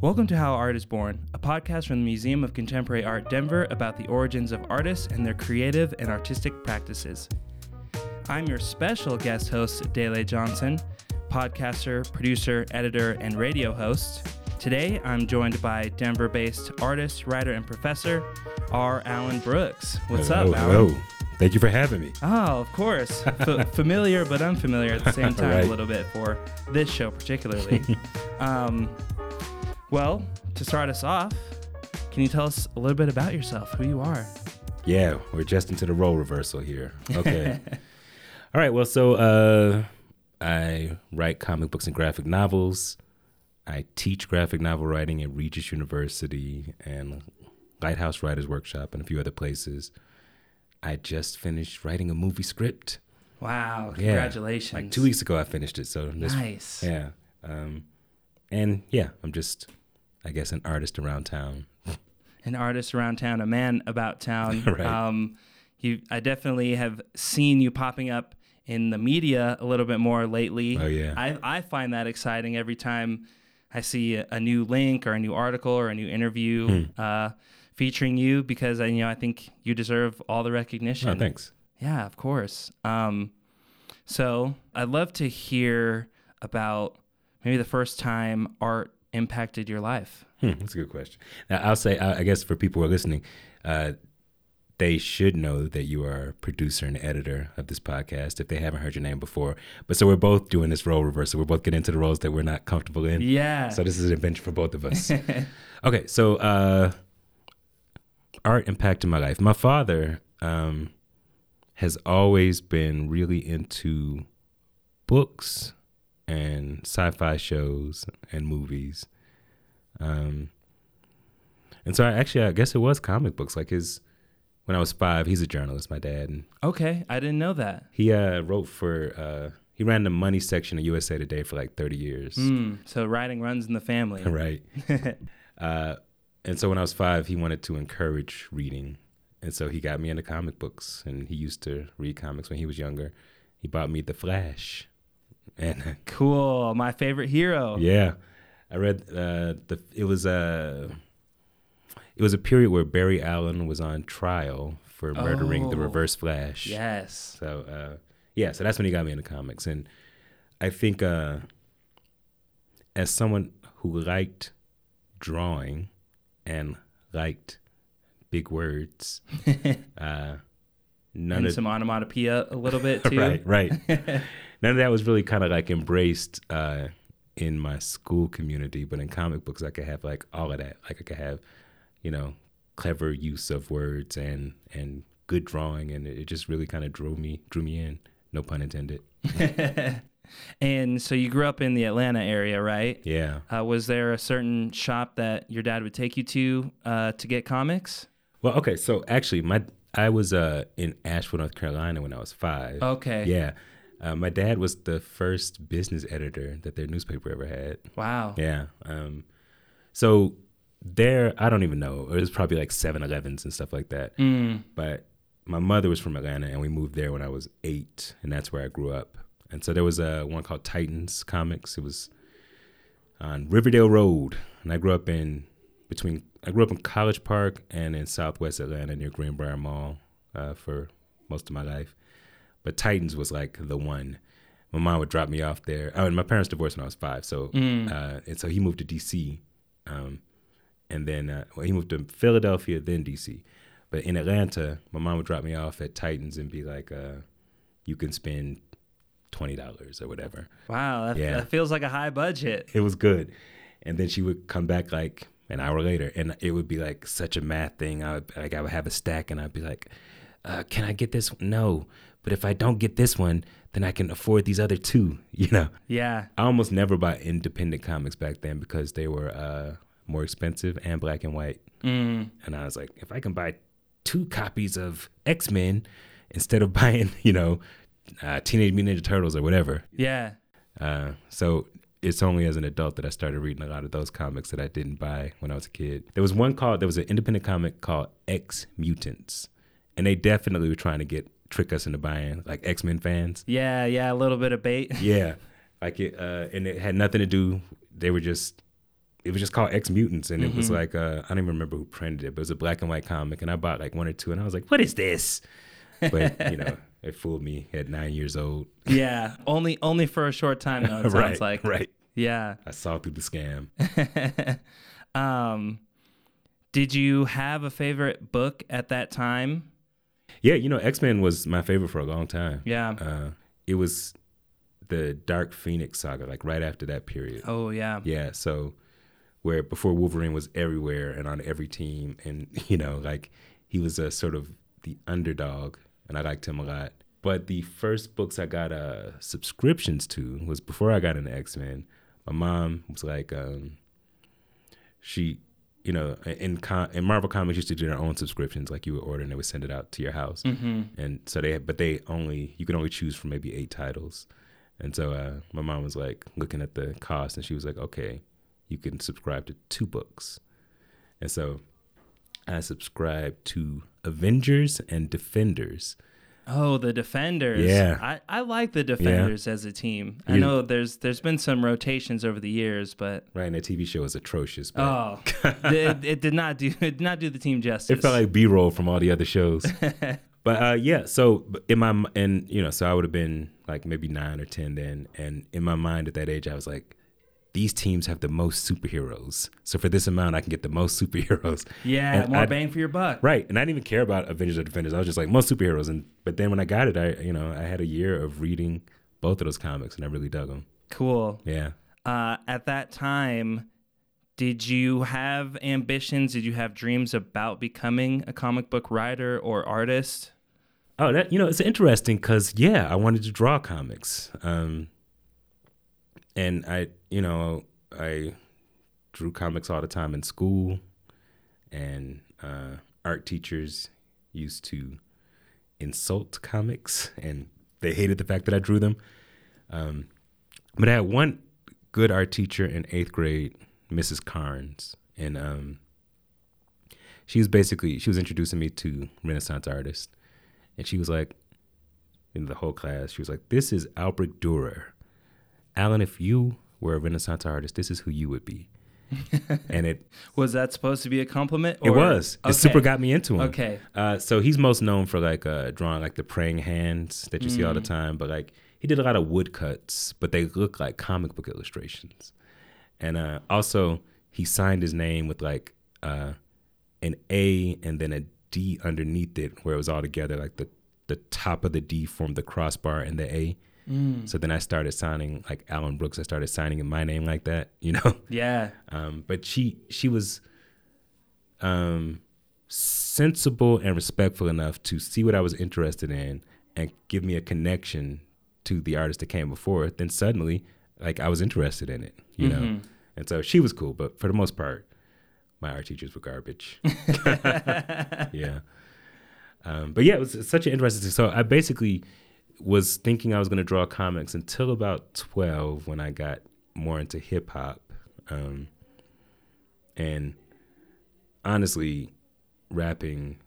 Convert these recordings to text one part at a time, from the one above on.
Welcome to How Art is Born, a podcast from the Museum of Contemporary Art Denver about the origins of artists and their creative and artistic practices. I'm your special guest host, Dele Johnson, podcaster, producer, editor, and radio host. Today, I'm joined by Denver based artist, writer, and professor, R. Alan Brooks. What's hello, up, Alan? Hello. Thank you for having me. Oh, of course. F- familiar but unfamiliar at the same time, Right. a little bit for this show, particularly. um, well, to start us off, can you tell us a little bit about yourself, who you are? Yeah, we're just into the role reversal here. Okay. All right. Well, so uh, I write comic books and graphic novels. I teach graphic novel writing at Regis University and Lighthouse Writers Workshop and a few other places. I just finished writing a movie script. Wow, Yeah, congratulations. Like two weeks ago, I finished it. So this, Nice. yeah, um, and yeah, I'm just, I guess, an artist around town. An artist around town, a man about town. Right. Um, you, I definitely have seen you popping up in the media a little bit more lately. Oh, yeah. I, I find that exciting every time I see a, a new link or a new article or a new interview Hmm. uh, featuring you because I, you know, I think you deserve all the recognition. Oh, thanks. Yeah, of course. Um, so I'd love to hear about maybe the first time art impacted your life. Hmm, that's a good question. Now, I'll say, I I guess for people who are listening, uh, they should know that you are producer and editor of this podcast if they haven't heard your name before. But so we're both doing this role reversal. We're both getting into the roles that we're not comfortable in. Yeah. So this is an adventure for both of us. okay, so uh, art impacted my life. My father um, has always been really into books and sci-fi shows and movies. Um, and so I actually, I guess it was comic books. Like his, when I was five, he's a journalist, my dad, and okay, I didn't know that. he uh, wrote for, uh, he ran the money section of USA Today for like 30 years. Mm, so writing runs in the family. Right. uh, and so when I was five, he wanted to encourage reading. And so he got me into comic books, and he used to read comics when he was younger. He bought me The Flash. And Cool. My favorite hero. yeah, I read uh, the. It was a. It was a period where Barry Allen was on trial for murdering the Oh. Reverse Flash. Yes. So uh, yeah, so that's when he got me into comics, and I think uh, as someone who liked drawing and liked big words, uh, none And of some onomatopoeia a little bit too. right, right, none of that was really kind of like embraced uh, in my school community, but in comic books, I could have like all of that. Like I could have, you know, clever use of words and and good drawing, and it just really kind of drew me drew me in. No pun intended. and so you grew up in the Atlanta area, right? Yeah. Uh, was there a certain shop that your dad would take you to uh, to get comics? Well, okay. So actually, my I was uh, in Asheville, North Carolina when I was five. Okay. Yeah. Uh, my dad was the first business editor that their newspaper ever had. Wow. Yeah. Um, so there, I don't even know. It was probably like 7 Elevens and stuff like that. Mm. But my mother was from Atlanta and we moved there when I was eight. And that's where I grew up. And so there was a one called Titans Comics. It was on Riverdale Road. And I grew up in between, I grew up in College Park and in Southwest Atlanta near Greenbriar Mall uh, for most of my life. But Titans was like the one. My mom would drop me off there. Oh, and my parents divorced when I was five. So, Mm. uh, and so he moved to DC. Um, and then, uh, well, he moved to Philadelphia, then DC. But in Atlanta, my mom would drop me off at Titans and be like, uh, you can spend $20 or whatever. Wow. That, Yeah. that feels like a high budget. It was good. And then she would come back like an hour later, and it would be like such a math thing. I would, like I would have a stack, and I'd be like, uh, "Can I get this? No, but if I don't get this one, then I can afford these other two. You know, Yeah. I almost never bought independent comics back then because they were uh, more expensive and black and white. Mm. And I was like, if I can buy two copies of X Men instead of buying, you know, uh, Teenage Mutant Ninja Turtles or whatever, Yeah. uh, so it's only as an adult that I started reading a lot of those comics that I didn't buy when I was a kid. There was one called, there was an independent comic called X Mutants, and they definitely were trying to get trick us into buying like X Men fans. Yeah. Yeah. A little bit of bait. Yeah, like it, uh, and it had nothing to do. They were just it was just called X Mutants, and it was Mhm. like uh, I don't even remember who printed it, but it was a black and white comic, and I bought like one or two, and I was like, "What is this?" But you know, it fooled me at nine years old. Yeah, only only for a short time though. It sounds right, like right. yeah. I saw through the scam. um, did you have a favorite book at that time? Yeah, you know, X Men was my favorite for a long time. Yeah. Uh, it was the Dark Phoenix saga, like right after that period. Oh yeah. Yeah, so where before Wolverine was everywhere and on every team, and you know, like he was a sort of the underdog, and I liked him a lot. But the first books I got uh, subscriptions to was before I got into X Men. My mom was like, um, she, you know, in com- in Marvel Comics used to do their own subscriptions, like you would order and they would send it out to your house. Mm-hmm. And so they, but they only you could only choose from maybe eight titles. And so uh, my mom was like looking at the cost, and she was like, "Okay, you can subscribe to two books." And so I subscribed to Avengers and Defenders. Oh, the Defenders. Yeah. I, I like the Defenders as a team. I You- know there's there's been some rotations over the years, but Right, and the TV show is atrocious. But oh, it, it did not do it did not do the team justice. it felt like B roll from all the other shows. but uh, yeah, so in my and you know, so I would have been like maybe nine or ten then, and in my mind at that age, I was like, these teams have the most superheroes. So for this amount, I can get the most superheroes. yeah, and more I- bang for your buck. Right, and I didn't even care about Avengers or Defenders. I was just like most superheroes, and but then when I got it, I you know I had a year of reading both of those comics, and I really dug them. Cool. Yeah. Uh, at that time, did you have ambitions? Did you have dreams about becoming a comic book writer or artist? Oh, that you know, it's interesting because yeah, I wanted to draw comics, um, and I, you know, I drew comics all the time in school, and uh, art teachers used to insult comics, and they hated the fact that I drew them. Um, but I had one good art teacher in eighth grade, Mrs. Carnes, and um, she was basically she was introducing me to Renaissance artists. And she was like, in the whole class, she was like, This is Albrecht Dürer. Alan, if you were a Renaissance artist, this is who you would be. and it Was that supposed to be a compliment? it or- was. It super got me into him. Okay. Uh, so he's most known for like uh, drawing like the praying hands that you see all the time, but like he did a lot of woodcuts, but they look like comic book illustrations. And uh, also he signed his name with like uh, an A and then a D underneath it, where it was all together. Like the the top of the D formed the crossbar and the A. Mm. So then I started signing like Alan Brooks. I started signing in my name like that, you know. Yeah. Um, but she she was um, sensible and respectful enough to see what I was interested in and give me a connection to the artist that came before. It. Then suddenly, like I was interested in it, you know. Mhm. And so she was cool, but for the most part, my art teachers were garbage. yeah. Um, but yeah, it was such an interesting. So I basically was thinking I was going to draw comics until about twelve when I got more into hip hop, um, and honestly, rapping.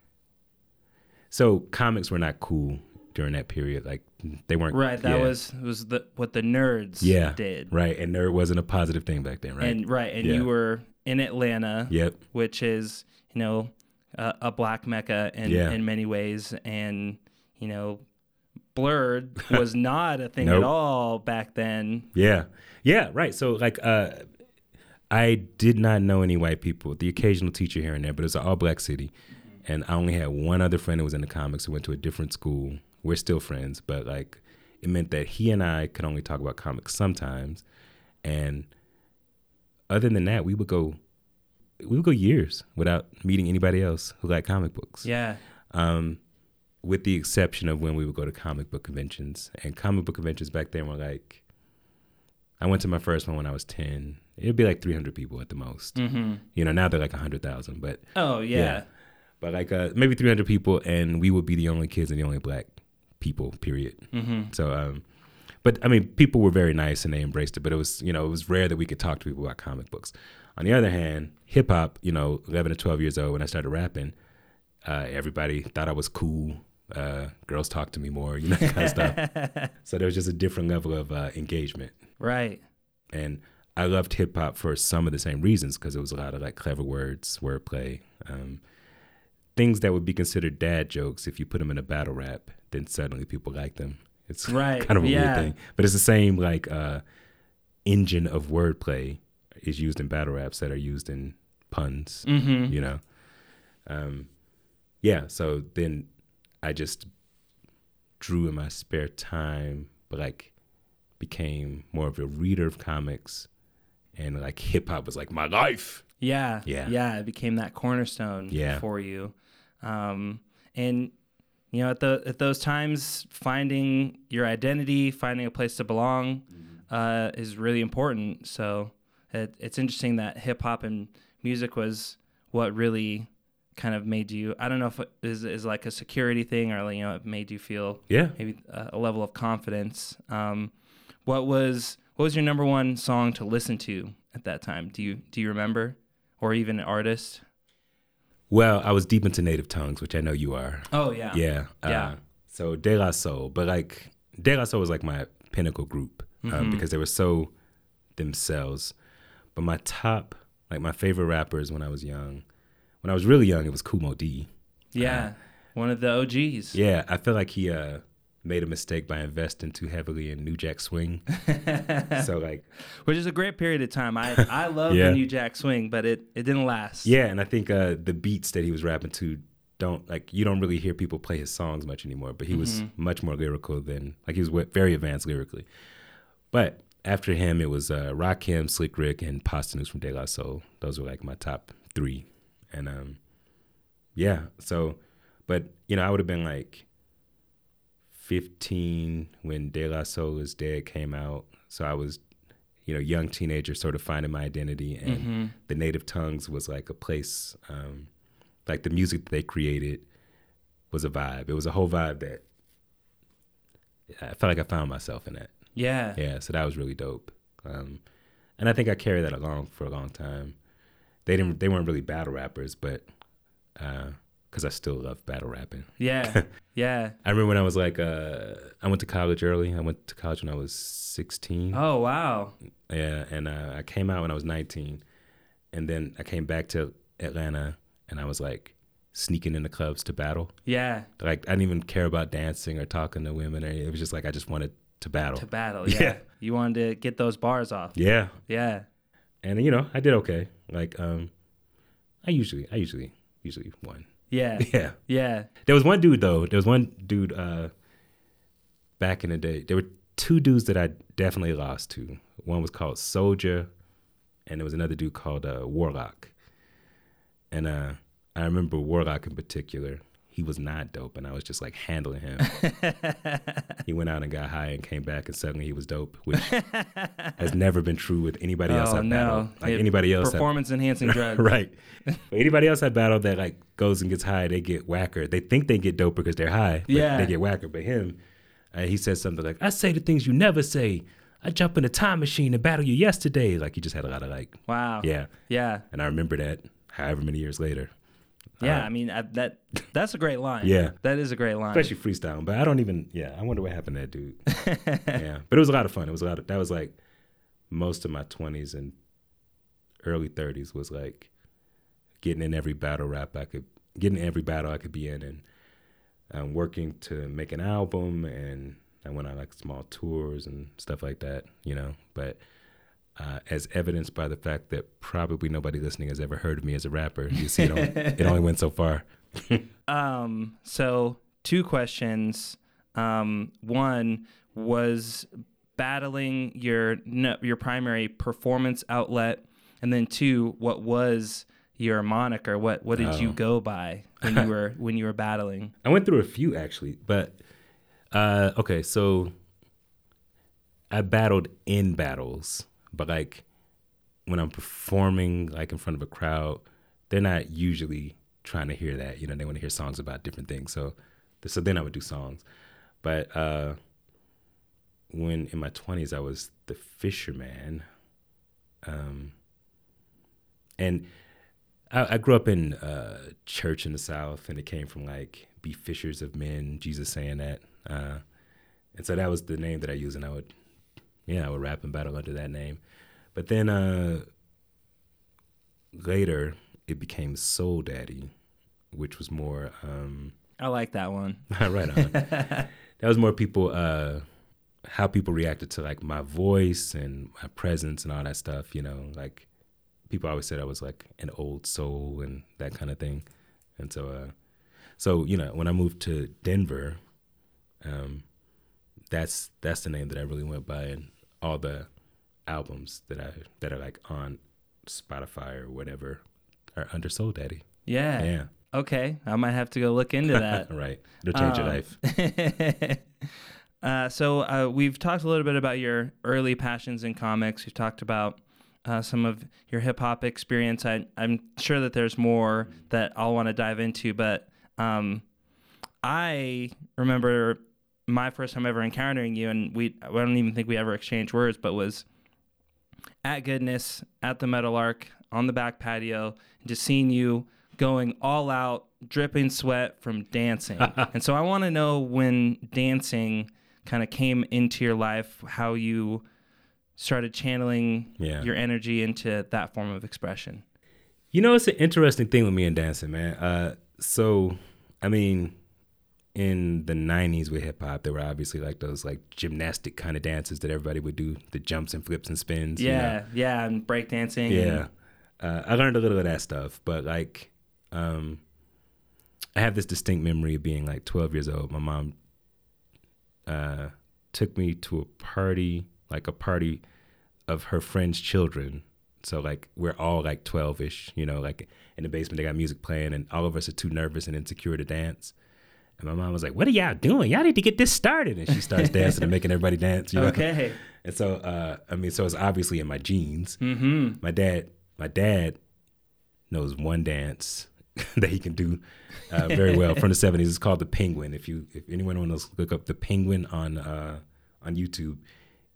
So comics were not cool during that period. Like they weren't Right. That yeah, was was the what the nerds Yeah. did. right, and nerd wasn't a positive thing back then, right? And right, and Yeah. you were in Atlanta, yep. which is you know a, a black mecca in Yeah. in many ways, and you know, blerd was not a thing Nope. at all back then. Yeah. Yeah, right. So like uh I did not know any white people. The occasional teacher here and there, but it was an all black city. And I only had one other friend who was in the comics who went to a different school. We're still friends, but like it meant that he and I could only talk about comics sometimes. And other than that, we would go we would go years without meeting anybody else who liked comic books Yeah. um, with the exception of when we would go to comic book conventions. And comic book conventions back then were like, I went to my first one when I was 10. It'd be like 300 people at the most. Mm-hmm. You know, now they're like 100,000, but Oh yeah. Yeah. but like uh, maybe 300 people, and we would be the only kids and the only black people, period. Mm-hmm. So, um, but I mean, people were very nice and they embraced it, but it was, you know, it was rare that we could talk to people about comic books. On the other hand, hip hop, you know, 11 to 12 years old when I started rapping, uh, everybody thought I was cool. Uh, girls talk to me more, you know, that kind of stuff. So there was just a different level of uh, engagement. right. And I loved hip hop for some of the same reasons because it was a lot of like clever words, wordplay, um, things that would be considered dad jokes if you put them in a battle rap. Then suddenly people like them. It's Right, kind of a yeah. weird thing, but it's the same like uh, engine of wordplay is used in battle raps that are used in puns. Mm-hmm. You know, um, yeah. So then I just drew in my spare time, but like became more of a reader of comics, and like hip hop was like my life. Yeah. Yeah. Yeah. It became that cornerstone Yeah. for you. Um, and you know, at the at those times, finding your identity, finding a place to belong, uh, is really important. So it, it's interesting that hip hop and music was what really kind of made you. I don't know if it is is like a security thing or you know it made you feel Yeah. maybe a, a level of confidence. Um, what was what was your number one song to listen to at that time? Do you do you remember, or even an artist? Well, I was deep into native tongues, which I know you are. Oh yeah, Yeah. Yeah. Uh, so De La Soul, but like De La Soul was like my pinnacle group um, Mhm. because they were so themselves. But my top, like my favorite rappers when I was young, when I was really young, it was Kool Moe Dee. yeah. One of the OGs. Yeah, I feel like he uh, made a mistake by investing too heavily in New Jack Swing. so like, which is a great period of time. I I love Yeah. the New Jack Swing, but it it didn't last. yeah, and I think uh, the beats that he was rapping to don't like you don't really hear people play his songs much anymore. But he was Mhm. much more lyrical than like he was very advanced lyrically. But after him, it was uh, Rakim, Slick Rick, and Posdnuos from De La Soul. Those were like my top three, and um, yeah. So, but you know, I would have been like fifteen when De La Soul is Dead came out. So I was, you know, young teenager, sort of finding my identity, and hmm the native tongues was like a place um like the music that they created was a vibe it was a whole vibe that i felt like i found myself in that Yeah. yeah so that was really dope um and i think i carried that along for a long time they didn't they weren't really battle rappers but uh because i still love battle rapping Yeah. Yeah. i remember when i was like uh i went to college early i went to college when i was 16 Oh wow. yeah, and uh, I came out when I was 19, and then I came back to Atlanta, and I was like sneaking in the clubs to battle. Yeah. Like I didn't even care about dancing or talking to women. Or it was just like I just wanted to battle. To battle. Yeah. Yeah. You wanted to get those bars off. yeah, Yeah. And you know I did okay. Like um, I usually I usually usually won. Yeah. Yeah, Yeah. there was one dude though. There was one dude uh, back in the day. There were two dudes that I definitely lost to. One was called Soldier, and there was another dude called uh, Warlock. And uh, I remember Warlock in particular. He was not dope, and I was just like handling him. he went out and got high and came back, and suddenly he was dope, which has never been true with anybody else oh I've no. battled. Like It- anybody else, Performance enhancing drugs. right? But anybody else I battled that like goes and gets high, they get whacker. They think they get dope because they're high, Yeah. they get whacker. But him, uh, he said something like, "I say the things you never say. I jump in a time machine and battle you yesterday." Like he just had a lot of like, Wow. yeah. Yeah. And I remember that, however many years later. Yeah. Uh, I mean I, that that's a great line. Yeah. That is a great line. especially freestyling. But I don't even. Yeah, I wonder what happened to that dude. yeah, but it was a lot of fun. It was a lot of that was like most of my twenties and early thirties was like getting in every battle rap I could, getting in every battle I could be in, and um, working to make an album. And I went on like small tours and stuff like that, you know. But uh, as evidenced by the fact that probably nobody listening has ever heard of me as a rapper, you see, it only, it only went so far. Um, so two questions. Um, one was battling your no, your primary performance outlet, and then two, what was your moniker? What what did you Oh. go by when you were when you were battling? I went through a few actually, but uh, okay, so I battled in battles, but like when I'm performing like in front of a crowd, they're not usually trying to hear that. You know, they want to hear songs about different things. So, so then I would do songs. But uh, when in my 20s, I was the fisherman, um, and I, I grew up in uh, church in the South, and it came from like "be fishers of men," Jesus saying that, uh, and so that was the name that I used, and I would, yeah, I would rap and battle under that name. But then uh, later it became Soul Daddy, which was more um, I like that one. right on. that was more people uh, how people reacted to like my voice and my presence and all that stuff. You know, like people always said I was like an old soul and that kind of thing. And so, uh, so you know, when I moved to Denver, um, that's that's the name that I really went by, and all the albums that I that are like on Spotify or whatever are under Soul Daddy. Yeah. Yeah, Okay. I might have to go look into that. right. It'll change your Um, life. uh, so uh, we've talked a little bit about your early passions in comics. We've talked about uh, some of your hip hop experience. I, I'm sure that there's more that I'll want to dive into, but um, I remember my first time ever encountering you, and we I don't even think we ever exchanged words, but was at Goodness at the Meadowlark on the back patio, and just seeing you going all out, dripping sweat from dancing. and so I want to know when dancing kind of came into your life, how you started channeling Yeah. your energy into that form of expression. You know, it's an interesting thing with me and dancing, man. Uh, so, I mean, in the '90s with hip hop, there were obviously like those like gymnastic kind of dances that everybody would do, the jumps and flips and spins. you know? Yeah, yeah, and breakdancing. yeah. Uh, I learned a little of that stuff, but like, um, I have this distinct memory of being like 12 years old. My mom uh, took me to a party, like a party of her friends' children. So like we're all like 12 ish, you know, like in the basement they got music playing, and all of us are too nervous and insecure to dance. And my mom was like, "What are y'all doing? Y'all need to get this started." And she starts dancing and making everybody dance. You know? Okay. And so, uh, I mean, so it's obviously in my genes. Mm-hmm. My dad, my dad knows one dance that he can do uh, very well from the '70s. It's called the Penguin. If you, if anyone wants to look up the Penguin on uh, on YouTube,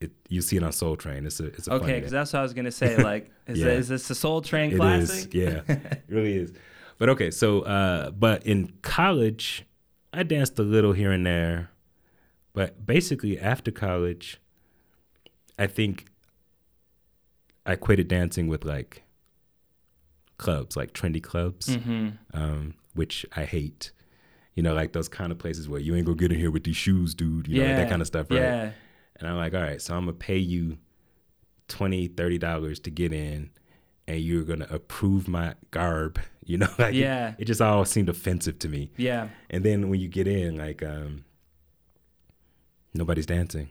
it you see it on Soul Train. It's a it's a Okay, because that's what I was gonna say. Like, is, Yeah. it, is this a Soul Train It classic? is, yeah, it really is. But okay, so uh, but in college, I danced a little here and there, but basically after college, I think I quitted dancing with like clubs, like trendy clubs, Mm-hmm. um, which I hate. You know, like those kind of places where you ain't gonna get in here with these shoes, dude. You know, like that kind of stuff, right? Yeah. And I'm like, all right, so I'm gonna pay you 20 30 dollars to get in and you're gonna approve my garb you know like it- Yeah. it, just all seemed offensive to me Yeah. and then when you get in like um nobody's dancing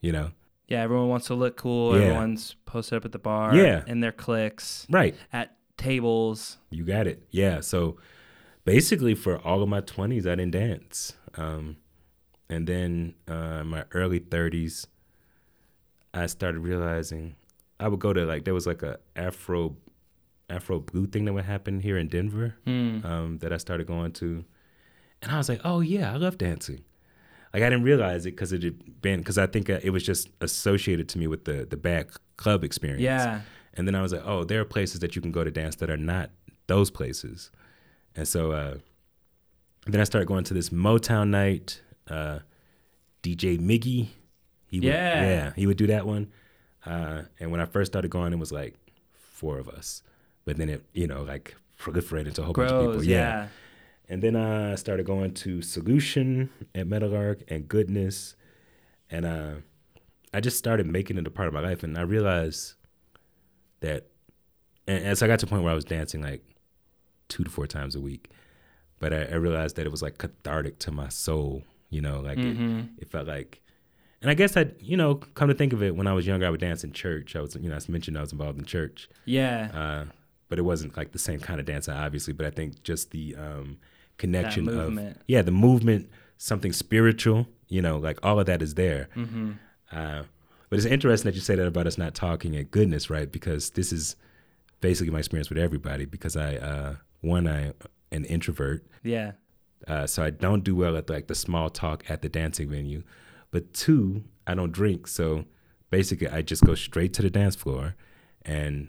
you know Yeah. Everyone wants to look cool. Yeah. Everyone's posted up at the bar. Yeah. In their clicks. right at tables. you got it yeah so basically for all of my 20s i didn't dance um and then uh my early 30s i started realizing i would go to like there was like a afro afro blue thing that would happen here in denver Hmm. um, that I started going to, and I was like, "Oh yeah, I love dancing." Like I didn't realize it because it had been because I think uh, it was just associated to me with the the bad club experience. Yeah. And then I was like, "Oh, there are places that you can go to dance that are not those places," and so uh, then I started going to this Motown night. Uh, DJ Miggy, he would, Yeah. yeah, he would do that one. Uh, and when I first started going, it was like four of us, but then it you know like proliferated to a whole bunch of people. Grows. Yeah. And then I started going to Solution at Meadowlark and Goodness. And uh, I just started making it a part of my life. And I realized that, and, and so I got to a point where I was dancing like two to four times a week. But I, I realized that it was like cathartic to my soul, you know, like Mhm. it, it felt like, and I guess I, you know, come to think of it, when I was younger, I would dance in church. I was, you know, I mentioned I was involved in church Yeah. uh, but it wasn't like the same kind of dance, obviously. But I think just the um, connection of yeah, the movement, something spiritual, you know, like all of that is there. Mm-hmm. Uh, but it's interesting that you say that about us not talking at goodness, right? Because this is basically my experience with everybody. Because I, uh, one, I an introvert, Yeah. uh, so I don't do well at like the small talk at the dancing venue. But two, I don't drink, so basically I just go straight to the dance floor, and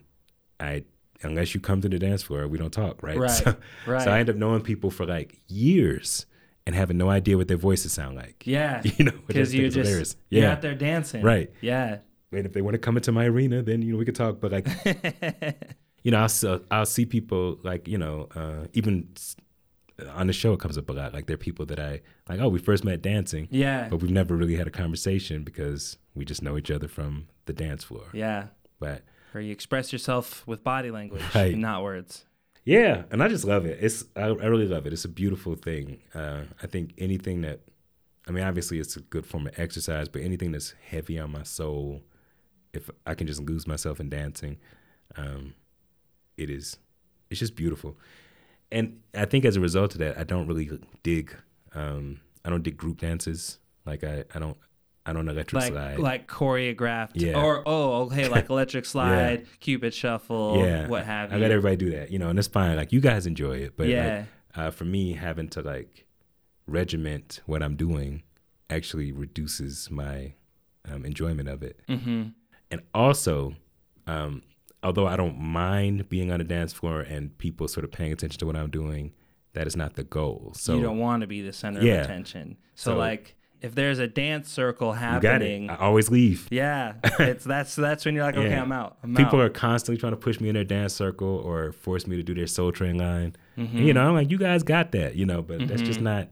I unless you come to the dance floor, we don't talk, right? Right, So, right. so I end up knowing people for like years and having no idea what their voices sound like. Yeah. You know, Because you're just hilarious. you're Yeah. out there dancing. Right. Yeah. and if they want to come into my arena, then you know we could talk. But like, you know, I'll see, I'll see people like you know, uh, even on the show it comes up a lot. Like there are people that I like. Oh, we first met dancing, yeah. but we've never really had a conversation because we just know each other from the dance floor. Yeah. But Where you express yourself with body language Right. and not words. Yeah, and I just love it. It's I, I really love it. It's a beautiful thing. Uh, I think anything that, I mean, obviously it's a good form of exercise, but anything that's heavy on my soul, if I can just lose myself in dancing, um, it is, it's just beautiful. And I think as a result of that, I don't really dig, um, I don't dig group dances. Like I, I don't, I don't know electric Like slide. like choreographed Yeah. or oh okay like electric slide, cupid shuffle, yeah, what have you. I let everybody do that, you know, and it's fine. Like you guys enjoy it, but like, uh, for me, having to like regiment what I'm doing actually reduces my um, enjoyment of it. mm-hmm. And also, um, although I don't mind being on the dance floor and people sort of paying attention to what I'm doing, that is not the goal. So you don't want to be the center Yeah. of attention. So, So- like if there's a dance circle you got happening, it. I always leave. yeah, it's that's that's when you're like, okay, Yeah. I'm out. I'm People out. are constantly trying to push me in their dance circle or force me to do their soul train line. Mhm. And, you know, I'm like, you guys got that, you know, but that's just Mhm. not.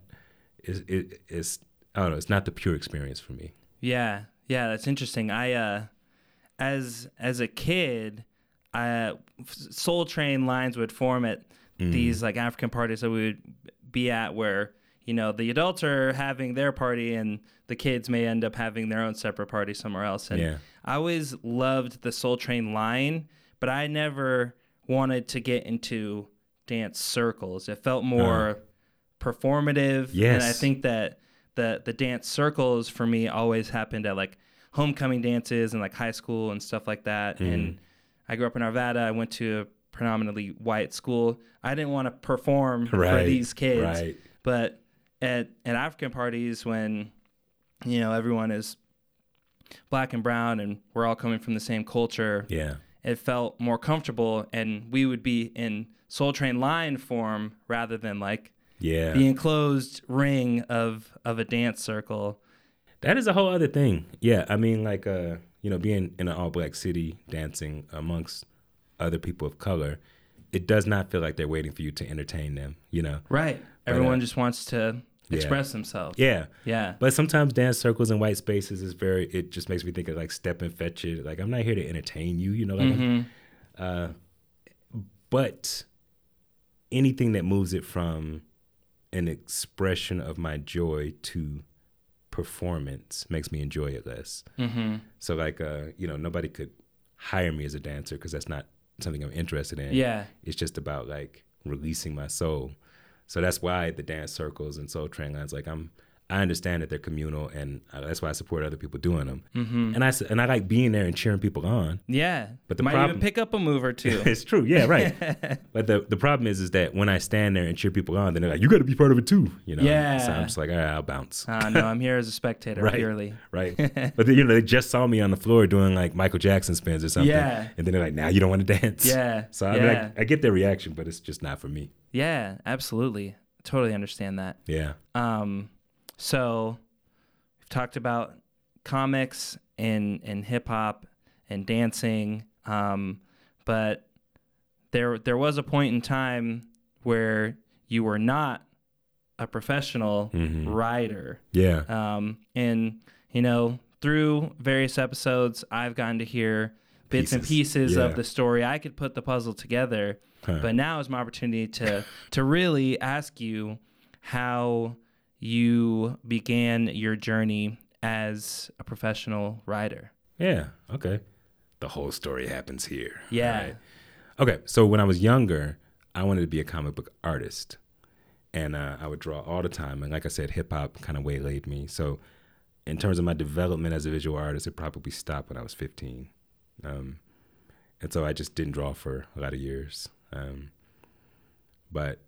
It's, it, it's I don't know. It's not the pure experience for me. Yeah, yeah, that's interesting. I uh as as a kid, I Soul Train lines would form at Mm. these like African parties that we would be at where you know the adults are having their party and the kids may end up having their own separate party somewhere else. And Yeah. I always loved the Soul Train line, but I never wanted to get into dance circles. It felt more performative. Yes. And I think that the the dance circles for me always happened at like homecoming dances and like high school and stuff like that. Mm-hmm. And I grew up in Arvada. I went to a predominantly white school. I didn't want to perform for these kids. right. But at at African parties when you know everyone is black and brown and we're all coming from the same culture, Yeah. it felt more comfortable and we would be in Soul Train line form rather than like Yeah. the enclosed ring of of a dance circle. That is a whole other thing. Yeah, I mean, like, uh, you know, being in an all black city dancing amongst other people of color, it does not feel like they're waiting for you to entertain them. You know. Right. But, Everyone uh, just wants to. Express themselves. Yeah, Yeah. but sometimes dance circles and white spaces is very. It just makes me think of like step and fetch it. Like I'm not here to entertain you. You know, like. I'm- hmm Uh, but anything that moves it from an expression of my joy to performance makes me enjoy it less. hmm So like uh, you know, nobody could hire me as a dancer because that's not something I'm interested in. Yeah. It's just about like releasing my soul. So that's why the dance circles and soul train lines, like I'm, I understand that they're communal, and uh, that's why I support other people doing them. hmm And I and I like being there and cheering people on. Yeah. But the might problem- even pick up a move or two. it's true, yeah, right. but the the problem is, is that when I stand there and cheer people on, then they're like, "You got to be part of it too," you know. Yeah. So I'm just like, "All right, I'll bounce." uh, no, I'm here as a spectator Right. purely. right? But then, you know, they just saw me on the floor doing like Michael Jackson spins or something. Yeah. And then they're like, now you don't want to dance. Yeah. So I, yeah. mean, I, I get their reaction, but it's just not for me. yeah, absolutely. Totally understand that. Yeah. Um, so we've talked about comics and and hip hop and dancing. Um, but there there was a point in time where you were not a professional Mhm. writer. Yeah. Um, and you know, through various episodes, I've gotten to hear bits and Pieces. pieces Yeah. of the story. I could put the puzzle together, Huh. but now is my opportunity to to really ask you how you began your journey as a professional writer. Yeah. Okay. The whole story happens here. Yeah. Right. Okay. So when I was younger, I wanted to be a comic book artist. And uh, I would draw all the time. And like I said, hip hop kind of waylaid me. So in terms of my development as a visual artist, it probably stopped when I was 15. Um, and so I just didn't draw for a lot of years. Um, but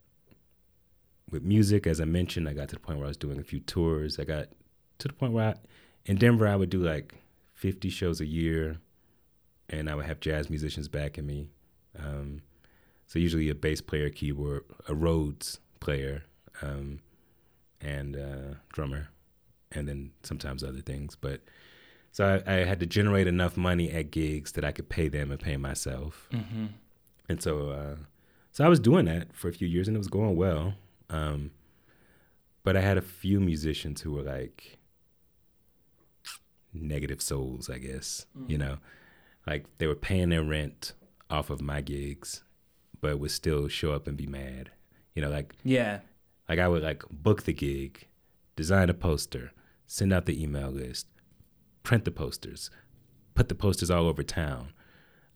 with music, as I mentioned, I got to the point where I was doing a few tours. I got to the point where I, in Denver, I would do like 50 shows a year, and I would have jazz musicians backing me. Um, so usually a bass player, keyboard, a Rhodes player, um, and uh, drummer, and then sometimes other things. But So I, I had to generate enough money at gigs that I could pay them and pay myself. Mm-hmm. And so, uh, so I was doing that for a few years, and it was going well. Um, but I had a few musicians who were like negative souls, I guess. You know, like they were paying their rent off of my gigs, but would still show up and be mad. You know, like Yeah. like I would like book the gig, design a poster, send out the email list, print the posters, put the posters all over town,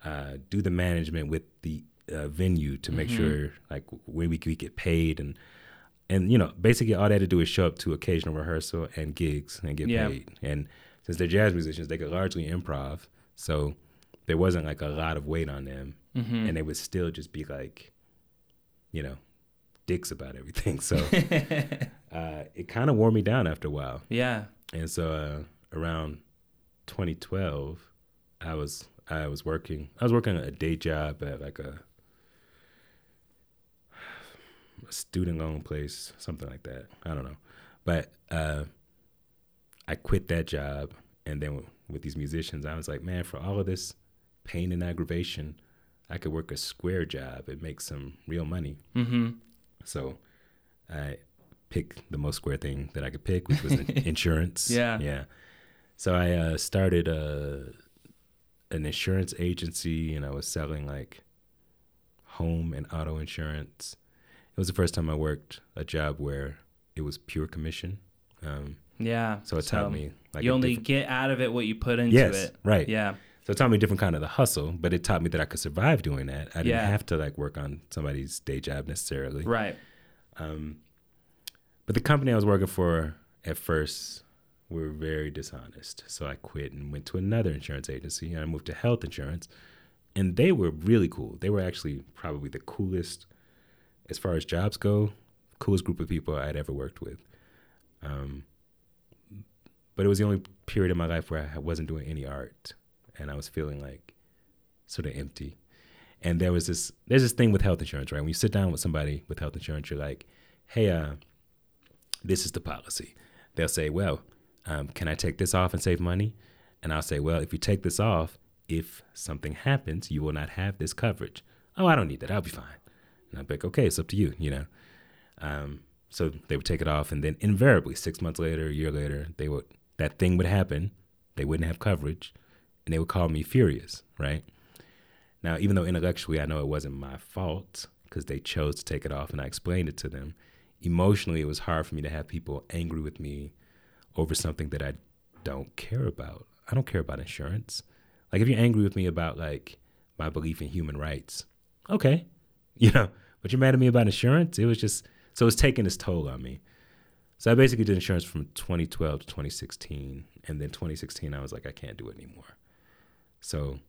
uh, do the management with the uh, venue to make sure like when we could get paid and and you know basically all they had to do is show up to occasional rehearsal and gigs and get Yeah. paid. And since they're jazz musicians, they could largely improv, so there wasn't like a lot of weight on them, Mm-hmm. and they would still just be like, you know, dicks about everything. So uh, it kind of wore me down after a while. yeah. And so uh, around 2012, I was I was working. I was working a day job at like a, a student loan place, something like that. I don't know, but uh, I quit that job, and then with these musicians, I was like, man, for all of this pain and aggravation, I could work a square job and make some real money. Mm-hmm. So I picked the most square thing that I could pick, which was in- insurance. Yeah. Yeah. So I uh, started a, an insurance agency and I was selling like home and auto insurance. It was the first time I worked a job where it was pure commission. Um, Yeah. so it taught me like you only get out of it what you put into yes, it. right. Yeah. So it taught me a different kind of the hustle, but it taught me that I could survive doing that. I didn't Yeah. have to like work on somebody's day job necessarily. Right. Um, but the company I was working for at first were very dishonest. So I quit and went to another insurance agency and I moved to health insurance. And they were really cool. They were actually probably the coolest, as far as jobs go, coolest group of people I'd ever worked with. Um, but it was the only period in my life where I wasn't doing any art and I was feeling like sort of empty. And there was this there's this thing with health insurance, right? When you sit down with somebody with health insurance, you're like, hey, uh, this is the policy. They'll say, well, um, can I take this off and save money? And I'll say, well, if you take this off, if something happens, you will not have this coverage. Oh, I don't need that. I'll be fine. And I'll be like, okay, it's up to you, you know. Um, so they would take it off, and then invariably, six months later, a year later, they would that thing would happen. They wouldn't have coverage, and they would call me furious, right? Now, even though intellectually I know it wasn't my fault because they chose to take it off and I explained it to them, emotionally it was hard for me to have people angry with me over something that I don't care about. I don't care about insurance. Like if you're angry with me about like my belief in human rights, okay, you know, but you're mad at me about insurance. It was just so it's taking its toll on me. So I basically did insurance from 2012 to 2016, and then 2016 I was like I can't do it anymore. So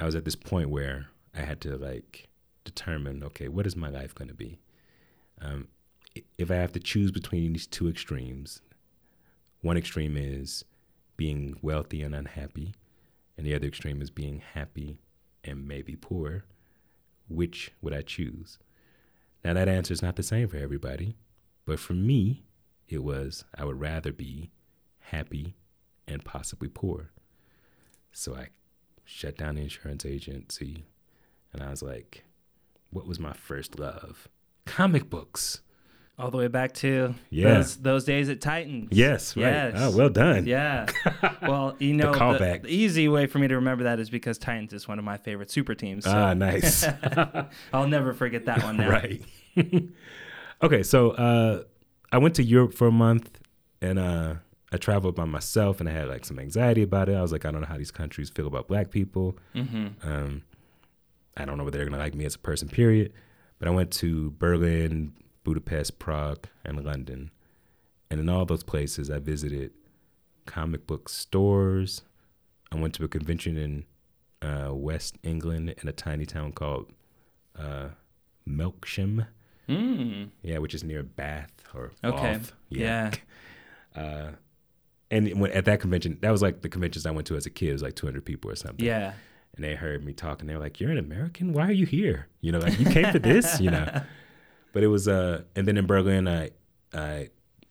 I was at this point where I had to like determine, okay, what is my life going to be? Um, if I have to choose between these two extremes, one extreme is being wealthy and unhappy, and the other extreme is being happy and maybe poor. Which would I choose? Now that answer is not the same for everybody, but for me, it was I would rather be happy and possibly poor. So I shut down the insurance agency and I was like, what was my first love? Comic books. All the way back to Yeah. those, those days at Titans. Yes, right. Yes. Oh, well done. Yeah. Well, you know, the, the easy way for me to remember that is because Titans is one of my favorite super teams. So Ah, nice. I'll never forget that one now. right. okay, so uh, I went to Europe for a month and uh, I traveled by myself and I had like some anxiety about it. I was like, I don't know how these countries feel about black people. hmm Um, I don't know whether they're gonna like me as a person, period. But I went to Berlin, Budapest, Prague, and London, and in all those places, I visited comic book stores. I went to a convention in uh, West England in a tiny town called uh, Melksham, Mm. yeah, which is near Bath or Okay. Bath. Yeah. Uh, and when, at that convention, that was like the conventions I went to as a kid. It was like 200 people or something Yeah. and they heard me talking. They were like, "You're an American? Why are you here? You know, like you came for this, you know." But it was, uh, and then in Berlin, I I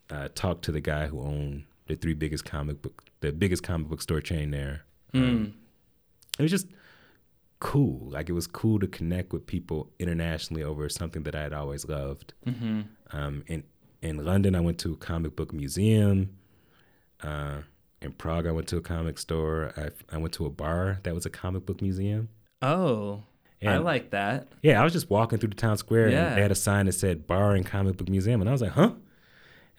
uh, talked to the guy who owned the three biggest comic book, the biggest comic book store chain there. Mm. Um, it was just cool. Like it was cool to connect with people internationally over something that I had always loved. Mm-hmm. Um, in in London, I went to a comic book museum. Uh, in Prague, I went to a comic store. I, I went to a bar that was a comic book museum. Oh, I like that. Yeah, I was just walking through the town square Yeah. and they had a sign that said bar and comic book museum, and I was like, huh?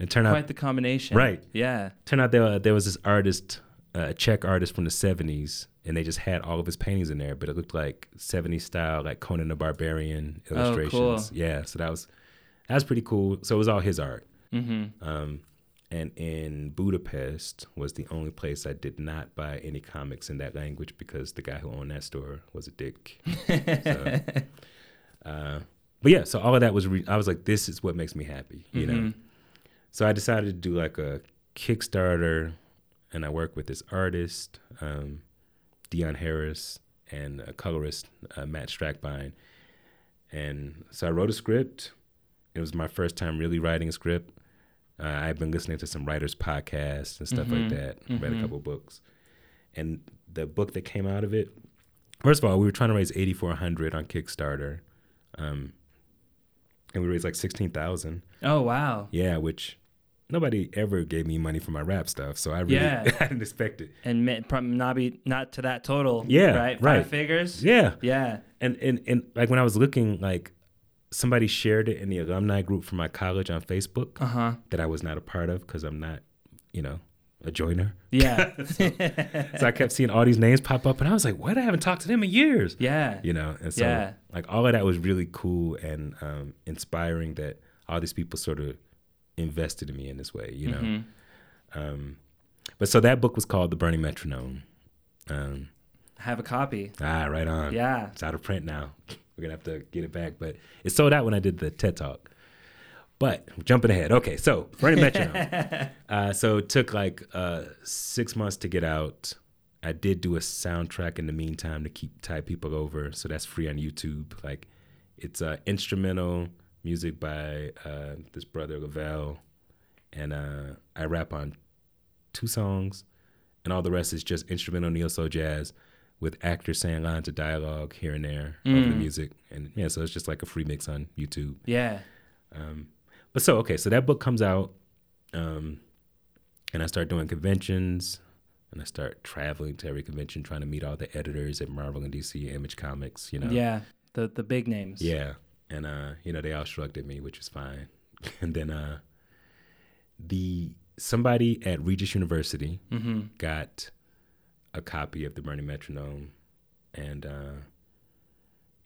And it turned out Quite the combination. Right. Yeah. turned out there there was this artist, uh, a Czech artist from the '70s, and they just had all of his paintings in there, but it looked like '70s style, like Conan the Barbarian illustrations. Oh, cool. Yeah, so that was that was pretty cool. So it was all his art. Mm-hmm. Um, and in Budapest was the only place I did not buy any comics in that language because the guy who owned that store was a dick. So, uh, but yeah, so all of that was re- I was like, this is what makes me happy, you know. Mhm. So I decided to do like a Kickstarter, and I worked with this artist, um, Dion Harris, and a colorist, uh, Matt Strackbein. And so I wrote a script. It was my first time really writing a script. Uh, I've been listening to some writers' podcasts and stuff Mhm. like that. Read a Mhm. couple books, and the book that came out of it. First of all, we were trying to raise eighty four hundred on Kickstarter, um, and we raised like sixteen thousand. Oh wow. Yeah, which nobody ever gave me money for my rap stuff, so I really Yeah. I didn't expect it. And ma- not be not to that total. Yeah, Right. Five right. figures. Yeah, Yeah. and and and like when I was looking, like somebody shared it in the alumni group from my college on Facebook Uh huh. that I was not a part of because I'm not, you know, a joiner. Yeah. So I kept seeing all these names pop up, and I was like, "What? I haven't talked to them in years." yeah. You know, and so Yeah. like all of that was really cool and um, inspiring that all these people sort of invested in me in this way. You know. Mhm. Um, but so that book was called The Burning Metronome. Um, Have a copy. ah, right on. Yeah. It's out of print now. We're gonna have to get it back, but it sold out when I did the TED Talk. But jumping ahead, okay. So Burning Metronome. uh, so it took like uh, six months to get out. I did do a soundtrack in the meantime to keep tie people over, so that's free on YouTube. Like, it's uh, instrumental music by uh, this brother Lavelle, and uh, I rap on two songs, and all the rest is just instrumental neo soul jazz with actors saying lines of dialogue here and there over the Mm. music, and yeah, so it's just like a free mix on YouTube. Yeah. Um, but so okay, so that book comes out, um, and I start doing conventions, and I start traveling to every convention, trying to meet all the editors at Marvel and DC, Image Comics, you know. Yeah. The the big names. Yeah, and uh, you know they all shrugged at me, which was fine. and then uh, the somebody at Regis University Mm-hmm. got a copy of the Burning Metronome, and uh,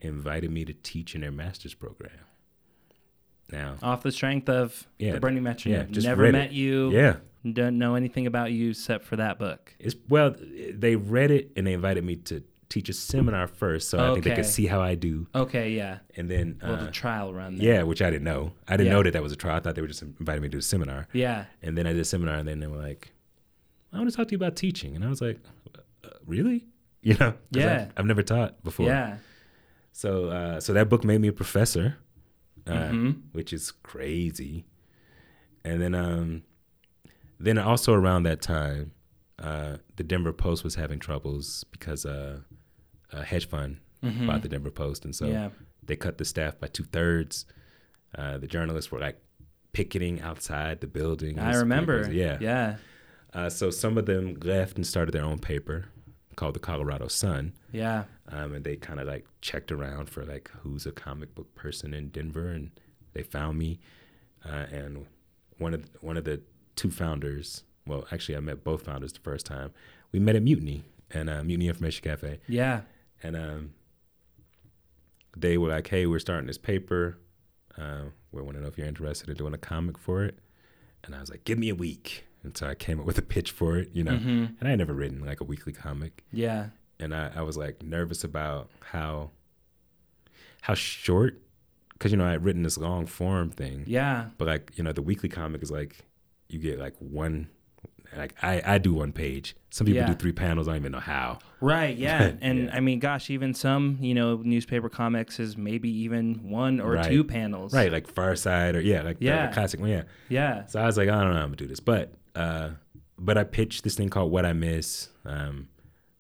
invited me to teach in their master's program. Now, Off the strength of Yeah. the Burning Metronome. Yeah, Never met it. you. yeah, Don't know anything about you except for that book. It's well, they read it and they invited me to teach a seminar first, so I think they could see how I do, Okay. Yeah. and then Well, uh, the trial run. There. yeah, which I didn't know. I didn't Yeah. know that that was a trial. I thought they were just inviting me to do a seminar, Yeah. and then I did a seminar, and then they were like, "I want to talk to you about teaching," and I was like, uh, "Really?" You know? Yeah. I've, I've never taught before. Yeah. So, uh, so that book made me a professor, uh, Mhm. which is crazy. And then, um, then also around that time, uh, the Denver Post was having troubles because uh, a hedge fund Mhm. bought the Denver Post, and so yeah. they cut the staff by two thirds. Uh, the journalists were like picketing outside the building. I remember. crazy. Yeah. Yeah. Uh, so some of them left and started their own paper called the Colorado Sun Yeah. um, and they kind of like checked around for like who's a comic book person in Denver, and they found me. Uh, and one of one of the two founders, well, actually, I met both founders the first time. We met at Mutiny and uh, Mutiny Information Cafe, Yeah. and um, they were like, "Hey, we're starting this paper. Uh, we want to know if you're interested in doing a comic for it." And I was like, "Give me a week." And so I came up with a pitch for it, you know. Mhm. And I had never written like a weekly comic Yeah. and I, I was like nervous about how how short because you know I had written this long form thing, Yeah. but like you know the weekly comic is like you get like one like I I do one page. Some people Yeah. do three panels. I don't even know how. Right. Yeah. And Yeah. I mean, gosh, even some, you know, newspaper comics is maybe even one or Right. two panels. Right, like Far Side or yeah, like the- the classic one. Yeah. Yeah. So I was like, I don't know how I'm gonna do this, but uh, but I pitched this thing called What I Miss. Um,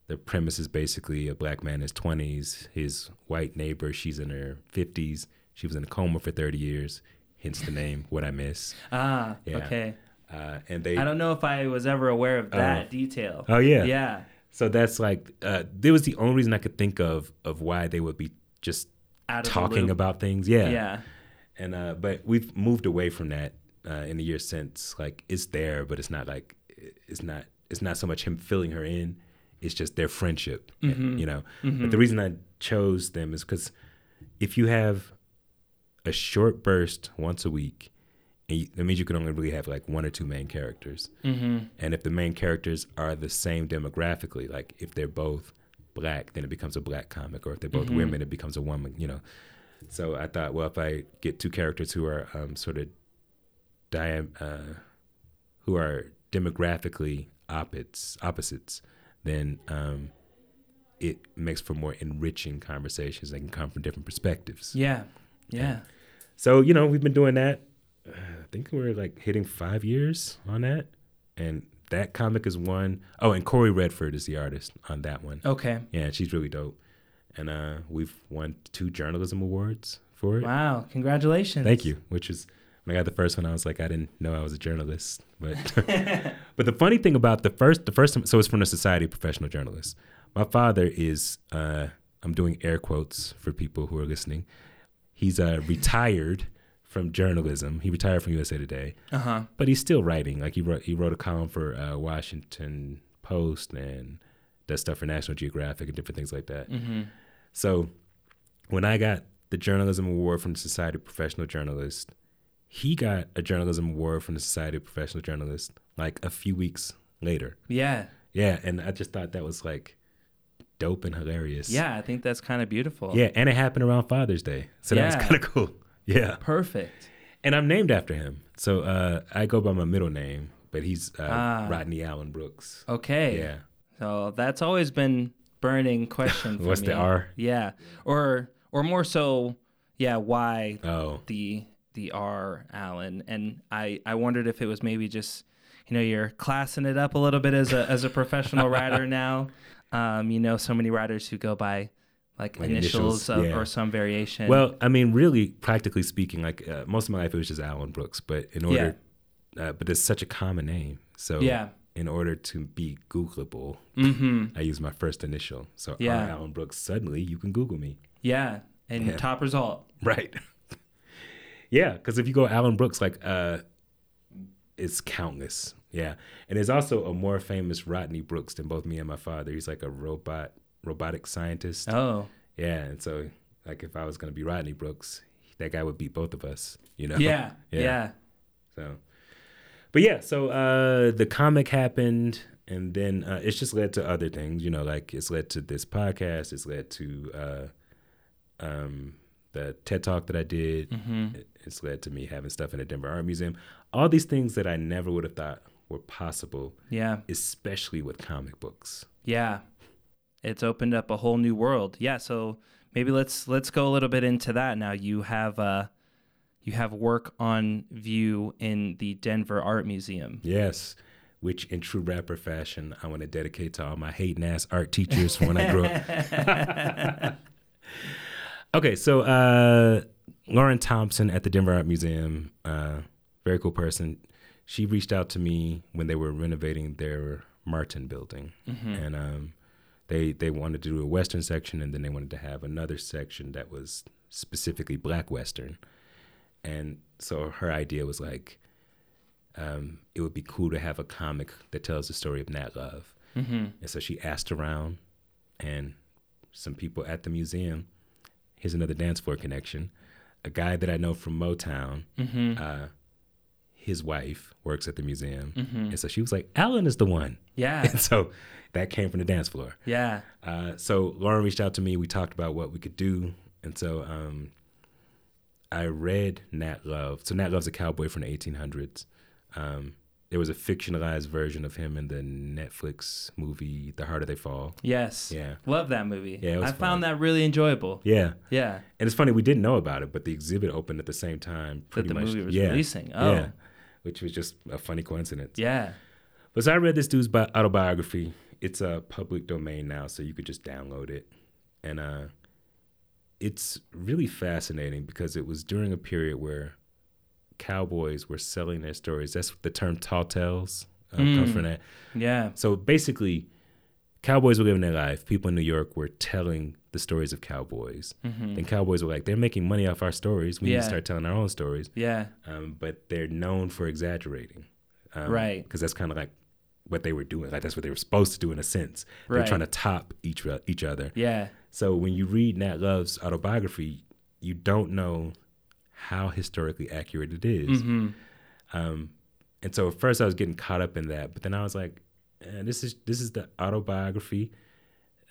the premise is basically a black man in his 20s, his white neighbor, she's in her 50s. She was in a coma for 30 years, hence the name What I Miss. Ah, Yeah. okay. Uh, and they I don't know if I was ever aware of that Oh. detail. Oh yeah. Yeah. So that's like uh there was the only reason I could think of of why they would be just Out talking about things. Yeah. Yeah. And uh but we've moved away from that uh in the years since. Like it's there, but it's not like it's not it's not so much him filling her in. It's just their friendship, Mm-hmm. you know. But the reason I chose them is because if you have a short burst once a week, and you, that means you can only really have like one or two main characters. Mm-hmm. And if the main characters are the same demographically, like if they're both black, then it becomes a black comic, or if they're both Mhm. women, it becomes a woman. You know. So I thought, well, if I get two characters who are um, sort of dia- uh, who are demographically opposites, opposites, then um, it makes for more enriching conversations. They can come from different perspectives. Yeah. Yeah. So you know, we've been doing that. Uh, I think we're like hitting five years on that, and that comic is one oh and Corey Redford is the artist on that one. Okay. Yeah, she's really dope, and uh, we've won two journalism awards for it. Wow. Congratulations. Thank you. Which is when I got the first one, I was like, I didn't know I was a journalist, but but the funny thing about the first the first so it's from the Society of Professional Journalists. My father is uh, I'm doing air quotes for people who are listening. He's uh, retired from journalism. He retired from USA Today, Uh huh. but he's still writing. Like he wrote he wrote a column for uh, Washington Post and does stuff for National Geographic and different things like that. Mm-hmm. So when I got the journalism award from the Society of Professional Journalists, he got a journalism award from the Society of Professional Journalists like a few weeks later. Yeah. Yeah, and I just thought that was like dope and hilarious. Yeah. I think that's kind of beautiful. Yeah, and it happened around Father's Day. So that was kind of cool. Yeah. Perfect. And I'm named after him. So uh, I go by my middle name, but he's uh, Ah. Rodney Allen Brooks. Okay. Yeah. So that's always been burning question for What's me. the R? Yeah. Or or more so, yeah, why Oh. the the R Allen? And I I wondered if it was maybe just you know you're classing it up a little bit as a as a professional writer now. Um, you know, so many writers who go by like, Like initials, initials, of, yeah. or some variation. Well, I mean, really, practically speaking, like uh, most of my life it was just Alan Brooks, but in order, uh, but it's such a common name. So yeah. in order to be Googleable, Mm-hmm. I use my first initial. So Yeah. R. Alan Brooks. Suddenly, you can Google me. Yeah. And Yeah. top result. Right. Yeah, because if you go Alan Brooks, like uh, it's countless. Yeah, and there's also a more famous Rodney Brooks than both me and my father. He's like a robot, robotic scientist. Oh. Yeah, and so like if I was gonna be Rodney Brooks, that guy would beat both of us. You know. Yeah. Yeah. Yeah. So, but yeah, so uh, the comic happened, and then uh, it's just led to other things. You know, like it's led to this podcast. It's led to uh, um, the TED Talk that I did. Mm-hmm. It- It's led to me having stuff in the Denver Art Museum. All these things that I never would have thought were possible, Yeah. especially with comic books. Yeah. It's opened up a whole new world. Yeah, so maybe let's let's go a little bit into that now. You have uh you have work on view in the Denver Art Museum. Yes. Which, in true rapper fashion, I want to dedicate to all my hating ass art teachers from when I grew up. Okay, so uh, Lauren Thompson at the Denver Art Museum, uh, very cool person. She reached out to me when they were renovating their Martin building, Mhm. and um, they they wanted to do a Western section, and then they wanted to have another section that was specifically Black Western. And so her idea was like, um, it would be cool to have a comic that tells the story of Nat Love. Mm-hmm. And so she asked around, and some people at the museum. Here's another dance floor connection. A guy that I know from Motown, Mm-hmm. uh, his wife works at the museum. Mm-hmm. And so she was like, Alan is the one. Yeah. And so that came from the dance floor. Yeah. Uh, so Lauren reached out to me. We talked about what we could do. And so um, I read Nat Love. So Nat Love's a cowboy from the 1800s. Um, there was a fictionalized version of him in the Netflix movie The Harder They Fall. Yes. Yeah. Love that movie. Yeah, it was I fun. found that really enjoyable. Yeah. Yeah. And it's funny, we didn't know about it, but the exhibit opened at the same time. That Pretty the much. movie was yeah. releasing. Oh. Yeah. Which was just a funny coincidence. Yeah. But so I read this dude's bi- autobiography. It's a public domain now, so you could just download it. And uh, it's really fascinating because it was during a period where cowboys were selling their stories. That's the term tall tales uh, comes Mm. from that. Yeah. So basically, cowboys were living their life. People in New York were telling the stories of cowboys. hmm Then cowboys were like, they're making money off our stories. We need to start telling our own stories. Yeah. Um, but they're known for exaggerating. Um, Right. Because that's kind of like what they were doing. Like that's what they were supposed to do in a sense. They're Right. trying to top each each other. Yeah. So when you read Nat Love's autobiography, you don't know how historically accurate it is. hmm Um, and so at first I was getting caught up in that, but then I was like, eh, this is this is the autobiography.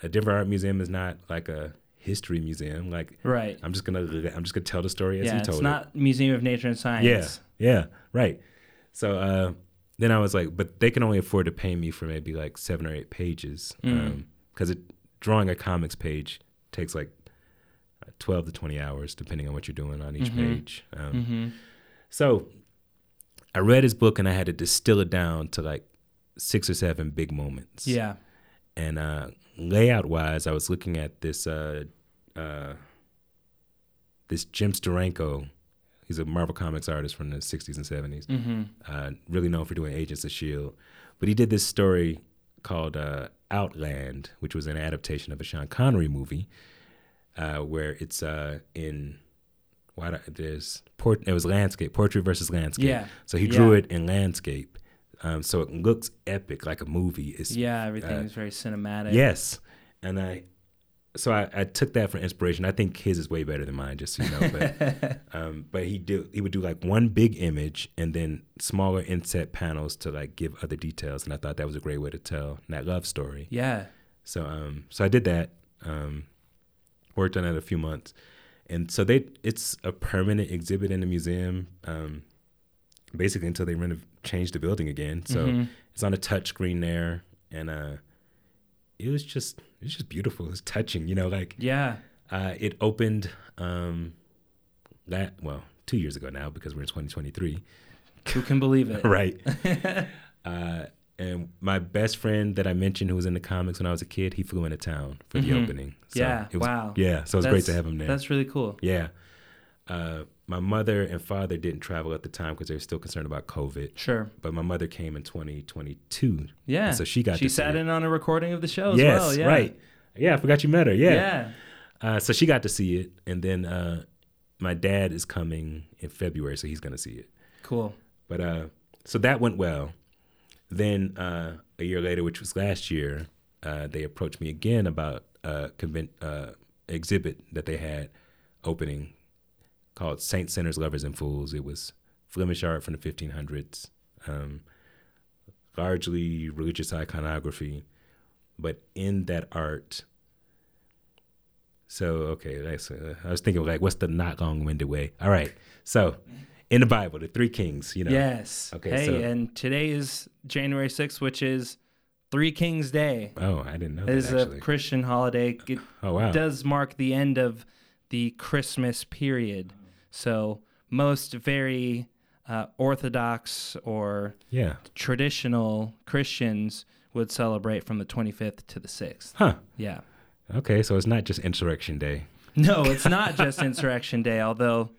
A Denver Art Museum is not like a history museum. Like Right. I'm just gonna I'm just gonna tell the story as yeah. he told It's it. It's not Museum of Nature and Science. Yeah, yeah, right. So uh, then I was like, but they can only afford to pay me for maybe like seven or eight pages Mm. because drawing a comics page takes like uh, twelve to twenty hours depending on what you're doing on each Mhm. page. Um, hmm So I read his book and I had to distill it down to like six or seven big moments. Yeah. And uh, layout wise, I was looking at this uh, uh, this Jim Steranko. He's a Marvel Comics artist from the 60s and 70s, hmm uh, really known for doing Agents of S.H.I.E.L.D. But he did this story called uh, Outland, which was an adaptation of a Sean Connery movie, uh, where it's uh, in. Why do- there's port? It was landscape, portrait versus landscape. Yeah. So he drew Yeah. it in landscape, um, so it looks epic, like a movie. It's Yeah. Everything uh, is very cinematic. Yes, and I, so I, I took that for inspiration. I think his is way better than mine, just so you know. But um, but he do he would do like one big image and then smaller inset panels to like give other details, and I thought that was a great way to tell that love story. yeah. So um so I did that. Um, worked on it a few months, and so they it's a permanent exhibit in the museum. Um, basically until they renov- change the building again. So Mhm. it's on a touch screen there, and uh, it was just it was just beautiful. It was touching, you know. Like Yeah. uh, it opened um, that well two years ago now because we're in 2023, Who can believe it? right? uh, and my best friend that I mentioned who was in the comics when I was a kid, he flew into town for the Mhm. opening. Yeah, it was, wow. Yeah, so it was great to have him there. That's really cool. Yeah. Uh, my mother and father didn't travel at the time because they were still concerned about COVID. Sure. But my mother came in 2022. Yeah. So she got She to see sat in on a recording of the show as yes, well. Yeah. right. Yeah, I forgot you met her. Yeah. Yeah. Uh, so she got to see it, and then uh, my dad is coming in February, so he's gonna see it. Cool. But uh, so that went well. Then uh, a year later, which was last year, uh, they approached me again about a uh, exhibit that they had opening called Saint Sinners, Lovers, and Fools. It was Flemish art from the 1500s, um, largely religious iconography, but in that art. So okay, I was thinking like, what's the not long-winded way? All right, so in the Bible, the three kings, you know, Yes. Okay, Hey, so- and today is January 6th, which is Three Kings Day. Oh, I didn't know It is a. Christian holiday. It oh wow. does mark the end of the Christmas period. So most very uh, Orthodox or yeah. traditional Christians would celebrate from the 25th to the 6th. Huh. Yeah. Okay, so it's not just Insurrection Day. No, it's not just Insurrection Day, although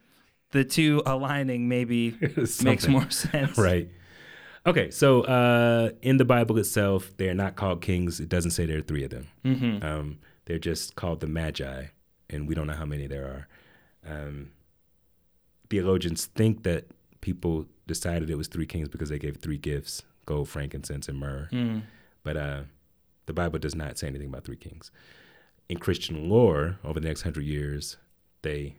the two aligning maybe makes more sense. right. Okay, so uh, in the Bible itself, they're not called kings. It doesn't say there are three of them. hmm Um, they're just called the Magi, and we don't know how many there are. Um, theologians think that people decided it was three kings because they gave three gifts: gold, frankincense, and myrrh. Mm. But uh, the Bible does not say anything about three kings. In Christian lore, over the next hundred years, they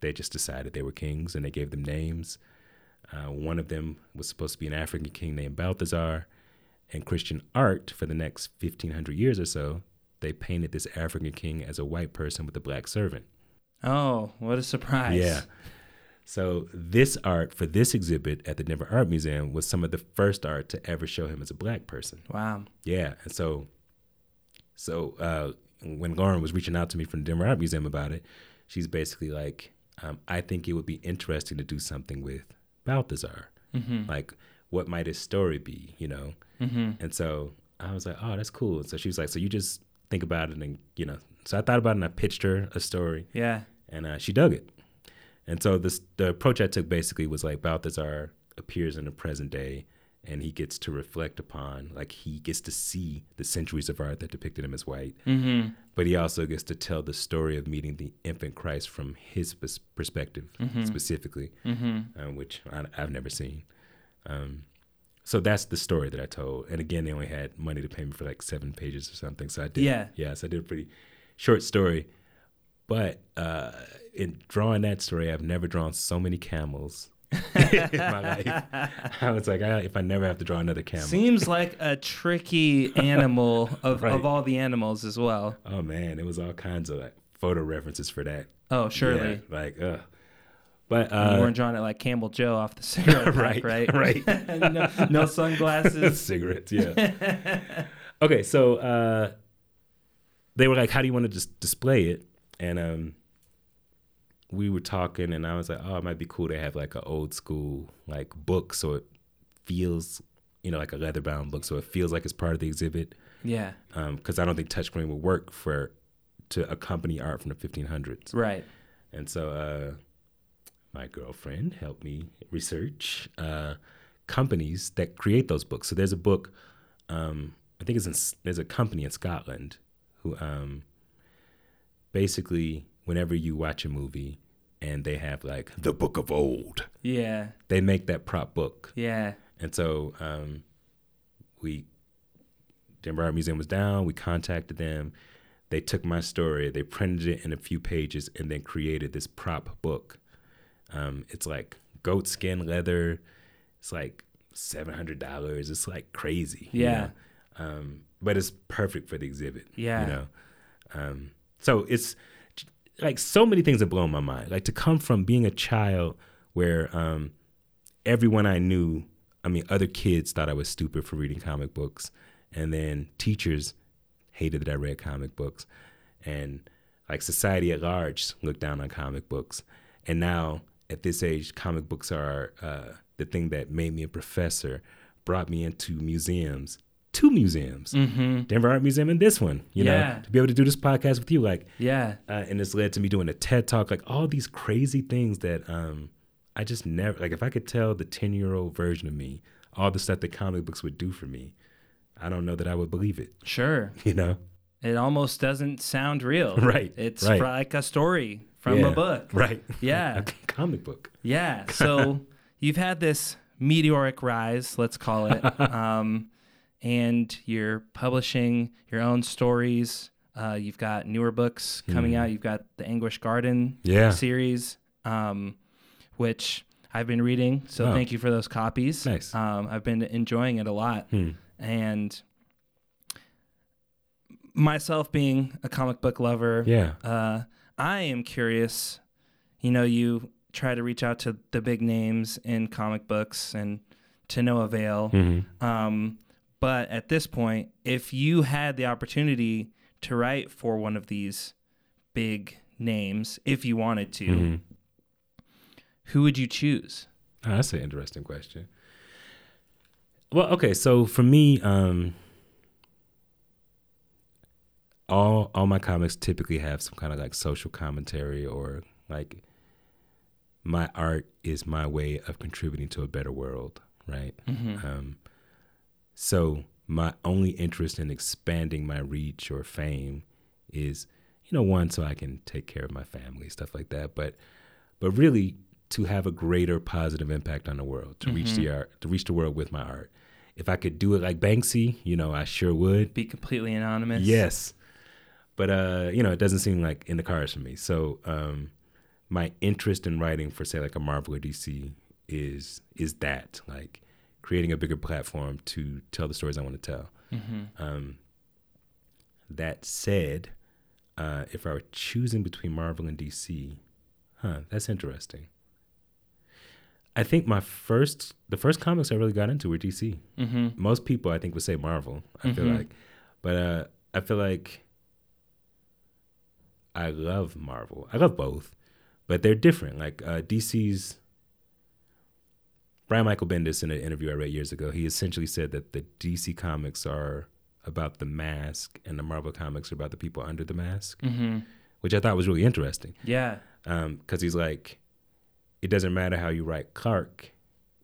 they just decided they were kings and they gave them names. Uh, one of them was supposed to be an African king named Balthazar. And Christian art, for the next 1500 years or so, they painted this African king as a white person with a black servant. Oh, what a surprise. Yeah. So this art for this exhibit at the Denver Art Museum was some of the first art to ever show him as a black person. Wow. Yeah, and so, so uh, when Lauren was reaching out to me from the Denver Art Museum about it, she's basically like, um, "I think it would be interesting to do something with Balthazar. hmm Like, what might his story be, you know? Mm-hmm. And so I was like, oh, that's cool. And so she was like, so you just think about it and, you know. So I thought about it and I pitched her a story Yeah. and uh, she dug it. And so this the approach I took basically was like Balthazar appears in the present day and he gets to reflect upon, like he gets to see the centuries of art that depicted him as white, Mm-hmm. but he also gets to tell the story of meeting the infant Christ from his pers- perspective Mhm. specifically, Mm-hmm. um, which I, I've never seen. Um, so that's the story that I told. And again, they only had money to pay me for like seven pages or something. So I did. Yeah. Yeah. So I did a pretty short story. But uh, in drawing that story, I've never drawn so many camels in my life. I was like, I, if I never have to draw another camel. Seems like a tricky animal of, Right. of all the animals as well. Oh man, it was all kinds of like photo references for that. Oh, surely. Yeah, like, uh. But you uh, weren't drawing it like Camel Joe off the cigarette pack, Right, right? right. no, no sunglasses. cigarettes, yeah. okay, so uh, they were like, "How do you want to just display it?" And um, we were talking, and I was like, "Oh, it might be cool to have like an old school like book, so it feels, you know, like a leather bound book, so it feels like it's part of the exhibit." yeah. Because I don't think touchscreen would work for to accompany art from the 1500s. Right. And so uh, my girlfriend helped me research uh, companies that create those books. So there's a book, um, I think it's in, there's a company in Scotland who um, basically, whenever you watch a movie and they have like the Book of Old, Yeah. they make that prop book. Yeah. And so um, we, Denver Art Museum was down. We contacted them. They took my story, they printed it in a few pages, and then created this prop book. Um, it's like goat skin leather. It's like seven hundred dollars. It's like crazy. you Yeah. know? Um, but it's perfect for the exhibit. Yeah. You know. Um, so it's like so many things have blown my mind. Like to come from being a child where um, everyone I knew, I mean, other kids thought I was stupid for reading comic books, and then teachers hated that I read comic books, and like society at large looked down on comic books, and now at this age, comic books are uh, the thing that made me a professor, brought me into museums, two museums, Mm-hmm. Denver Art Museum and this one. You Yeah. know, to be able to do this podcast with you, like Yeah. uh, and it's led to me doing a TED talk, like all these crazy things that um, I just never like. If I could tell the ten year old version of me all the stuff that comic books would do for me, I don't know that I would believe it. Sure. You know, It almost doesn't sound real. Right, It's right. like a story from Yeah, a book. right? Yeah. a comic book. Yeah. So you've had this meteoric rise, let's call it, um, and you're publishing your own stories. Uh, you've got newer books coming out. You've got the Anguish Garden Hmm. Yeah. series, um, which I've been reading. So Oh. thank you for those copies. Nice. Um, I've been enjoying it a lot. Hmm. And myself being a comic book lover, Yeah. uh, I am curious. You know, you try to reach out to the big names in comic books and to no avail. Mhm. Um, but at this point, if you had the opportunity to write for one of these big names, if you wanted to, Mhm. who would you choose? Oh, that's an interesting question. Well, okay, so for me, um, all all my comics typically have some kind of like social commentary or like my art is my way of contributing to a better world, right? Um, so my only interest in expanding my reach or fame is, you know, one so I can take care of my family, stuff like that. But but really to have a greater positive impact on the world, to reach the art, to reach the world with my art. If I could do it like Banksy, you know, I sure would. Be completely anonymous. Yes. But uh, you know, it doesn't seem like in the cards for me. So um my interest in writing for say like a Marvel or DC is is that like creating a bigger platform to tell the stories I want to tell. Um, that said, uh, if I were choosing between Marvel and DC, huh, that's interesting. I think my first, the first comics I really got into were DC. Mm-hmm. Most people, I think, would say Marvel. I feel Mhm. like, but uh, I feel like I love Marvel. I love both, but they're different. Like uh, DC's Brian Michael Bendis in an interview I read years ago, he essentially said that the DC comics are about the mask and the Marvel comics are about the people under the mask, Mm-hmm. which I thought was really interesting. Yeah. Because he's like, it doesn't matter how you write Clark,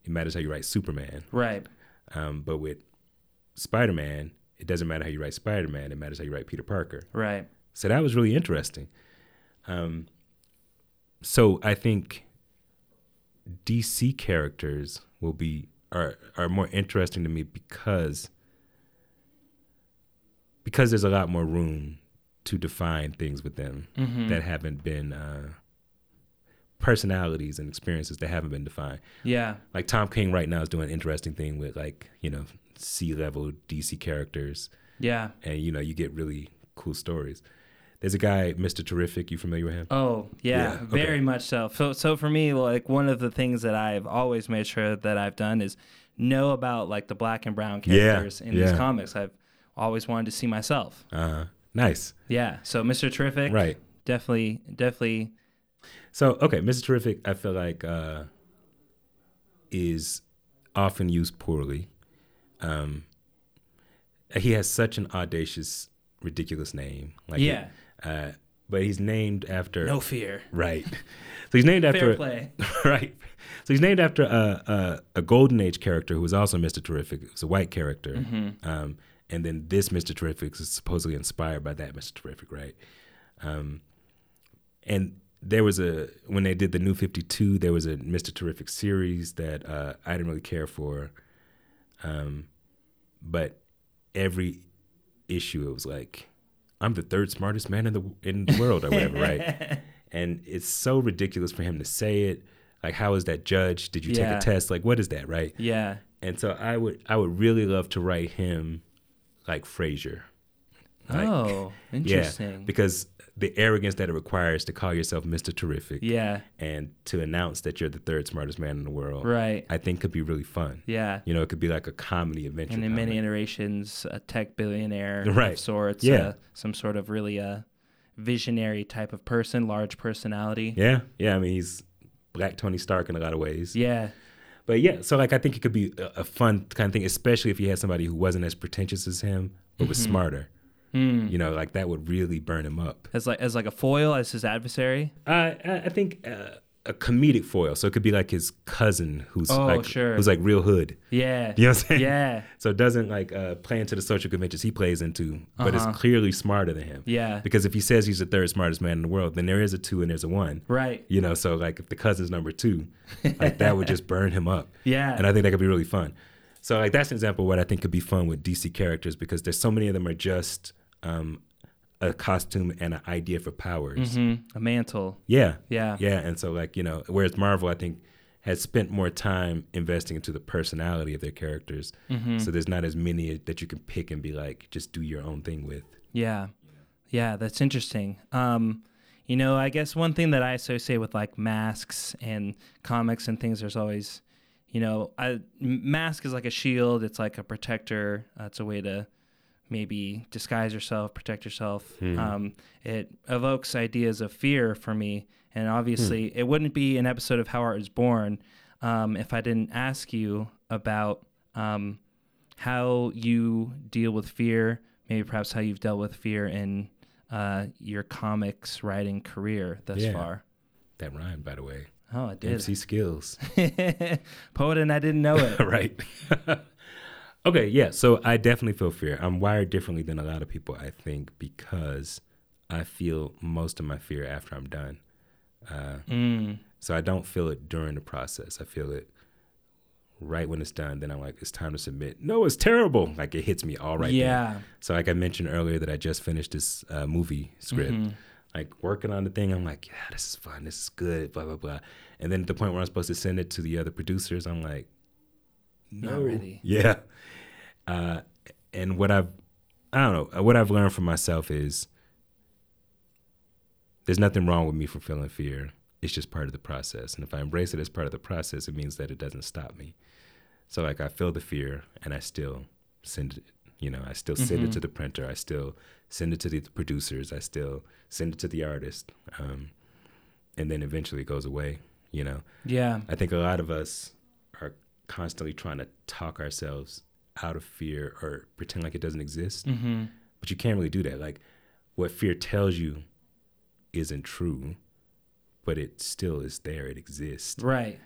it matters how you write Superman. Right. Um, but with Spider Man, it doesn't matter how you write Spider Man, it matters how you write Peter Parker. Right. So that was really interesting. Um, so I think DC characters will be are are more interesting to me because because there's a lot more room to define things with them Mm-hmm. that haven't been uh, personalities and experiences that haven't been defined. Yeah. Like Tom King right now is doing an interesting thing with like you know C level DC characters Yeah. and you know you get really cool stories. There's a guy, Mr. Terrific. You familiar with him? Oh, yeah, Yeah, okay. very much so. So, so for me, like one of the things that I've always made sure that I've done is know about like the black and brown Yeah, characters in these comics. I've always wanted to see myself. Uh, nice. Yeah. So, Mr. Terrific, Right. Definitely, definitely. So okay, Mr. Terrific, I feel like uh, is often used poorly. Um, he has such an audacious, ridiculous name. Like Yeah. Uh, but he's named after No fear. right. So he's named after Fair play. right. So he's named after a, a a golden age character who was also Mr. Terrific. It was a white character. Mm-hmm. Um, and then this Mr. Terrific is supposedly inspired by that Mr. Terrific, right? Um, and there was a when they did the New Fifty Two, there was a Mr. Terrific series that uh, I didn't really care for. Um, but every issue, it was like, I'm the third smartest man in the in the world, or whatever, right? And it's so ridiculous for him to say it. Like, how is that judged? Did you Yeah. take a test? Like, what is that, right? Yeah. And so I would I would really love to write him like Frasier. Like, oh, interesting. because the arrogance that it requires to call yourself Mr. Terrific yeah. and to announce that you're the third smartest man in the world, Right. I think could be really fun. Yeah. You know, it could be like a comedy adventure. And in many iterations, a tech billionaire Right. of sorts. Yeah. Uh, some sort of really uh, visionary type of person, large personality. yeah, yeah. I mean, he's Black Tony Stark in a lot of ways. Yeah. But yeah, so like I think it could be a, a fun kind of thing, especially if you had somebody who wasn't as pretentious as him but was smarter. Hmm. You know, like that would really burn him up. As like as like a foil as his adversary. Uh, I I think uh, a comedic foil, so it could be like his cousin who's Oh, like sure. who's like real hood. Yeah. You know what I'm saying? Yeah. So it doesn't like uh, play into the social conventions he plays into, but Uh-huh. it's clearly smarter than him. Yeah. Because if he says he's the third smartest man in the world, then there is a two and there's a one. Right. You know, so like if the cousin's number two, like that would just burn him up. Yeah. And I think that could be really fun. So like that's an example of what I think could be fun with DC characters because there's so many of them are just um, a costume and an idea for powers. hmm A mantle. Yeah. Yeah. Yeah. And so like, you know, whereas Marvel I think has spent more time investing into the personality of their characters. Mm-hmm. So there's not as many that you can pick and be like, just do your own thing with. Yeah. Yeah, that's interesting. Um, you know, I guess one thing that I associate with like masks and comics and things, there's always, you know, a mask is like a shield. It's like a protector. Uh, it's a way to maybe disguise yourself, protect yourself. Hmm. Um, it evokes ideas of fear for me. And obviously, it wouldn't be an episode of How Art is Born um, if I didn't ask you about um, how you deal with fear, maybe perhaps how you've dealt with fear in uh, your comics writing career thus Yeah. far. That rhymed, by the way. Oh, I did. MC skills. Poet and I didn't know it. right. okay, yeah. So I definitely feel fear. I'm wired differently than a lot of people, I think, because I feel most of my fear after I'm done. Uh, Mm, so I don't feel it during the process. I feel it right when it's done. Then I'm like, it's time to submit. No, it's terrible. Like it hits me all right. then. yeah. So like I mentioned earlier that I just finished this uh, movie script. Mhm. Like working on the thing, I'm like, yeah, this is fun. This is good. Blah blah blah. And then at the point where I'm supposed to send it to the other producers, I'm like, Not no, ready. Yeah. Uh, and what I've, I don't know, what I've learned for myself is there's nothing wrong with me for feeling fear. It's just part of the process. And if I embrace it as part of the process, it means that it doesn't stop me. So like I feel the fear and I still send it, you know, I still send it Mhm. to the printer. I still send it to the producers. I still send it to the artist. Um, and then eventually it goes away, you know. Yeah. I think a lot of us are constantly trying to talk ourselves out of fear or pretend like it doesn't exist. Mm-hmm. But you can't really do that. Like what fear tells you isn't true, but it still is there. It exists. Right.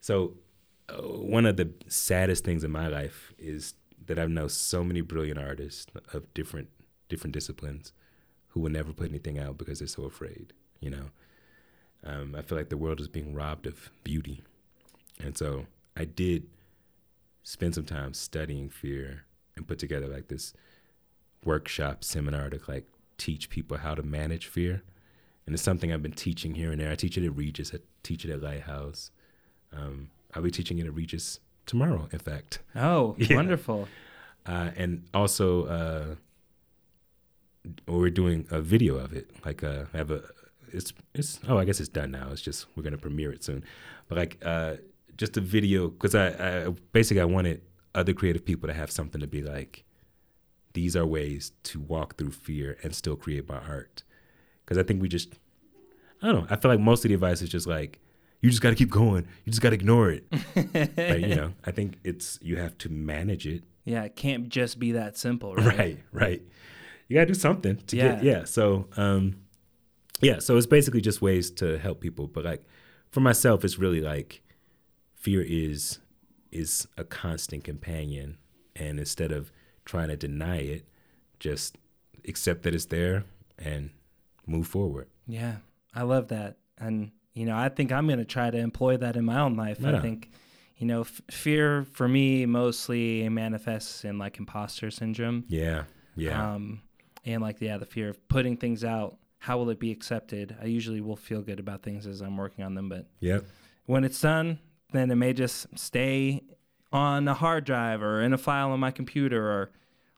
So uh, one of the saddest things in my life is that I've known so many brilliant artists of different different disciplines who will never put anything out because they're so afraid. You know, um, I feel like the world is being robbed of beauty, and so I did spend some time studying fear and put together like this workshop seminar to like teach people how to manage fear. And it's something I've been teaching here and there. I teach it at Regis, I teach it at Lighthouse. Um, I'll be teaching it at Regis tomorrow, in fact. Oh, Yeah. wonderful. Uh, and also, uh, we're doing a video of it. Like, uh, I have a, it's, it's, oh, I guess it's done now. It's just, we're going to premiere it soon. But like, uh, just a video, because I, I basically, I wanted other creative people to have something to be like, these are ways to walk through fear and still create my art. Because I think we just, I don't know, I feel like most of the advice is just like, you just got to keep going. You just got to ignore it. but, you know, I think it's, you have to manage it Yeah, it can't just be that simple, right? right right you gotta do something to get Yeah. yeah so um yeah so it's basically just ways to help people but like for myself it's really like fear is is a constant companion and instead of trying to deny it just accept that it's there and move forward Yeah, I love that. And, you know, I think I'm going to try to employ that in my own life. Right I think, you know, f- fear for me mostly manifests in like imposter syndrome. yeah yeah Um, and like, yeah, the fear of putting things out. How will it be accepted? I usually will feel good about things as I'm working on them, but yeah, when it's done, then it may just stay on a hard drive or in a file on my computer or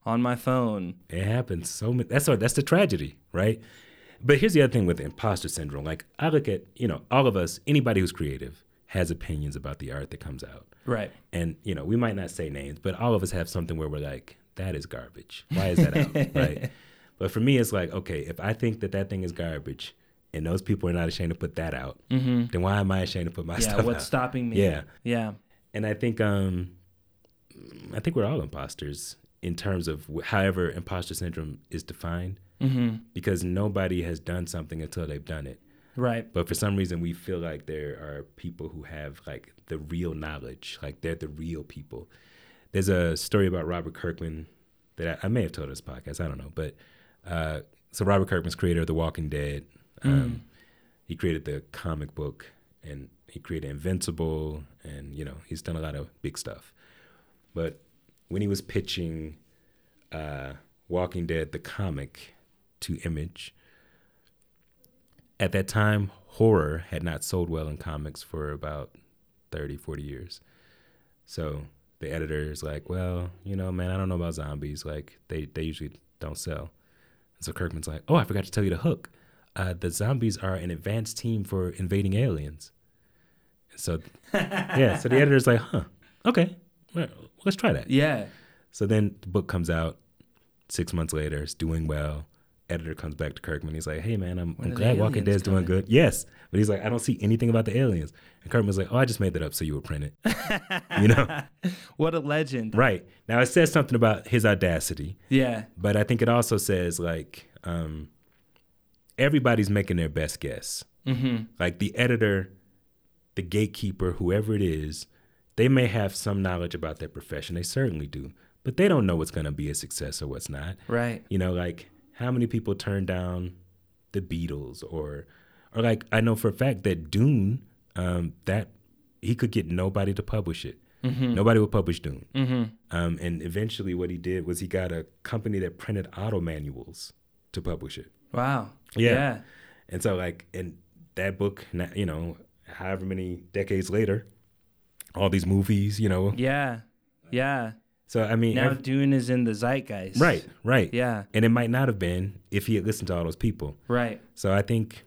on my phone. It happens so many. That's. That's the tragedy, right? But here's the other thing with imposter syndrome. Like I look at, you know, all of us, anybody who's creative has opinions about the art that comes out, Right. and you know, we might not say names, but all of us have something where we're like, that is garbage. Why is that out? right? But for me, it's like, okay, if I think that that thing is garbage, and those people are not ashamed to put that out, Mm-hmm. then why am I ashamed to put my Yeah. stuff out? Yeah, What's stopping me? Yeah. Yeah. and I think um, I think we're all imposters in terms of wh- however imposter syndrome is defined, Mm-hmm. because nobody has done something until they've done it. Right. But for some reason, we feel like there are people who have like the real knowledge, like they're the real people. There's a story about Robert Kirkman that I, I may have told on this podcast. I don't know, but uh, so Robert Kirkman's creator of The Walking Dead. Um, He created the comic book, and he created Invincible, and you know he's done a lot of big stuff. But when he was pitching uh, Walking Dead, the comic, to Image, at that time, horror had not sold well in comics for about 30, 40 years. So the editor is like, well, you know, man, I don't know about zombies. Like, they, they usually don't sell. And so Kirkman's like, oh, I forgot to tell you the hook. Uh, the zombies are an advanced team for invading aliens. So, yeah, so the editor's like, huh, okay, well, let's try that. Yeah. So then the book comes out six months later. It's doing well. Editor comes back to Kirkman. He's like, "Hey man, I'm, I'm glad aliens Dead's doing good." Yes, but he's like, "I don't see anything about the aliens." And Kirkman's like, "Oh, I just made that up so you would print it." you know, what a legend. right? Now it says something about his audacity, Yeah. but I think it also says like um, everybody's making their best guess. Mm-hmm. Like the editor, the gatekeeper, whoever it is, they may have some knowledge about their profession. They certainly do, but they don't know what's going to be a success or what's not. Right. You know, like how many people turn down the Beatles or or like I know for a fact that Dune, um, that he could get nobody to publish it. Mm-hmm. Nobody would publish Dune. Mm-hmm. Um, and eventually, what he did was he got a company that printed auto manuals to publish it. Wow. Yeah. Yeah. And so, like, in that book, you know, however many decades later, all these movies, you know. Yeah. Yeah. So I mean, Now ev- Dune is in the zeitgeist. right, right, Yeah. And it might not have been if he had listened to all those people. Right. So I think,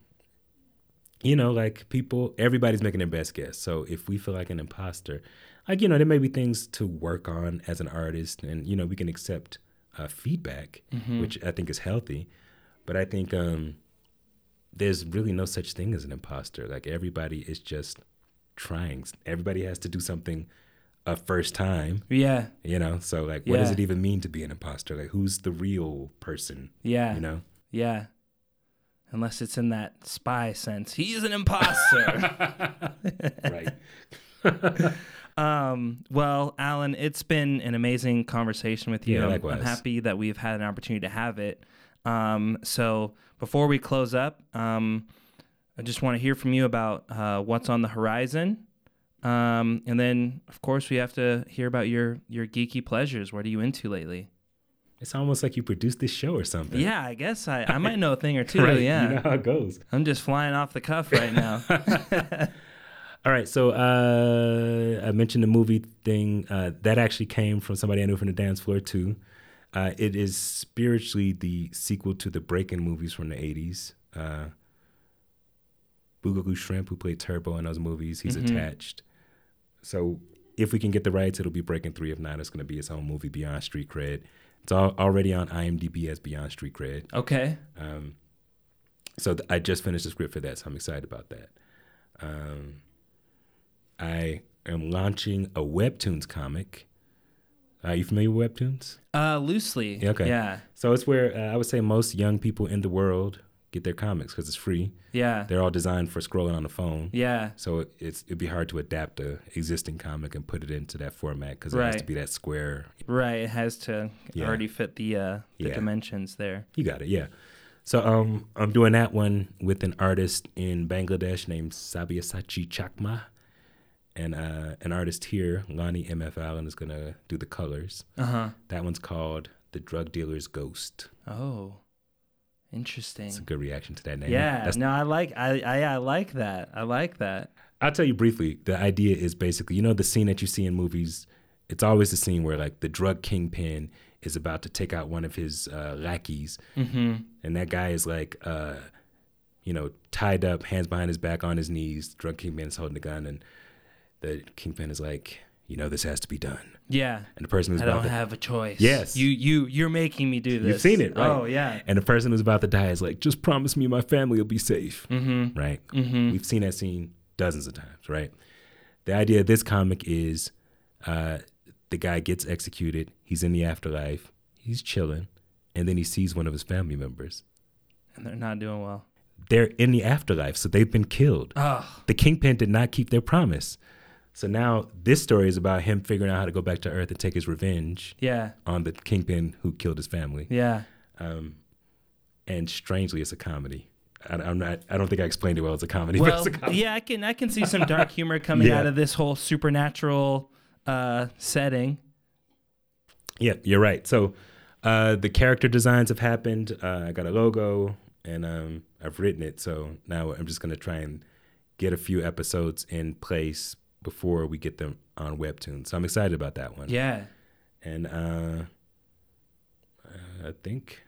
you know, like people, everybody's making their best guess. So if we feel like an imposter, like, you know, there may be things to work on as an artist and, you know, we can accept uh, feedback, Mhm. which I think is healthy. But I think um, there's really no such thing as an imposter. Like everybody is just trying. Everybody has to do something a first time, Yeah. you know. So like, what does it even mean to be an imposter? Like, who's the real person? Yeah. You know. Yeah. Unless it's in that spy sense. He's an imposter. right. um, well, Alan, it's been an amazing conversation with you. Yeah, I'm- likewise. I'm happy that we've had an opportunity to have it. Um, so before we close up, um, I just want to hear from you about uh, what's on the horizon. Um, and then, of course, we have to hear about your your geeky pleasures. What are you into lately? It's almost like you produced this show or something. Yeah, I guess I, I might know a thing or two. Right. Yeah, You know how it goes. I'm just flying off the cuff right now. All right, so uh, I mentioned the movie thing. Uh, that actually came from somebody I knew from the dance floor too. Uh, it is spiritually the sequel to the Breakin' movies from the '80s. Uh, Boogaloo Shrimp, who played Turbo in those movies, he's Mhm. attached. So if we can get the rights, it'll be Breakin' Three. If not, it's going to be its own movie, Beyond Street Cred. It's all, already on IMDb as Beyond Street Cred. okay. Um, so th- I just finished the script for that, so I'm excited about that. Um, I am launching a webtoons comic. Are you familiar with webtoons? Uh, loosely. Yeah, okay. Yeah. So it's where uh, I would say most young people in the world get their comics because it's free. Yeah. They're all designed for scrolling on the phone. Yeah. So it, it's it'd be hard to adapt a existing comic and put it into that format because it has to be that square. Right. It has to Yeah. already fit the uh, the Yeah. dimensions there. You got it, yeah. So um, I'm doing that one with an artist in Bangladesh named Sabyasachi Chakma, and uh, an artist here, Lonnie M.F. Allen, is gonna do the colors. Uh huh. That one's called "The Drug Dealer's Ghost." Oh, interesting. It's a good reaction to that name. Yeah. That's- no, I like I, I I like that. I like that. I'll tell you briefly. The idea is basically, you know, the scene that you see in movies. It's always the scene where like the drug kingpin is about to take out one of his uh, lackeys, Mm-hmm. and that guy is like, uh, you know, tied up, hands behind his back, on his knees. Drug kingpin is holding a gun, and the kingpin is like, you know, this has to be done. Yeah. And the person who's I about don't to, have a choice. Yes. You you you're making me do this. You've seen it, right? Oh yeah. and the person who's about to die is like, just promise me my family will be safe, Mm-hmm. right? Mm-hmm. We've seen that scene dozens of times, right? The idea of this comic is uh, the guy gets executed. He's in the afterlife. He's chilling, and then he sees one of his family members. And they're not doing well. They're in the afterlife, so they've been killed. Oh. The kingpin did not keep their promise. So now this story is about him figuring out how to go back to Earth and take his revenge Yeah. on the kingpin who killed his family. Yeah. Um, and strangely, it's a comedy. I, I'm not. I don't think I explained it well as a comedy. but Well, it's a comedy. yeah, I can I can see some dark humor coming Yeah. out of this whole supernatural uh, setting. Yeah, you're right. So uh, the character designs have happened. Uh, I got a logo and um, I've written it. So now I'm just gonna try and get a few episodes in place before we get them on Webtoon. So I'm excited about that one. Yeah. And uh, I think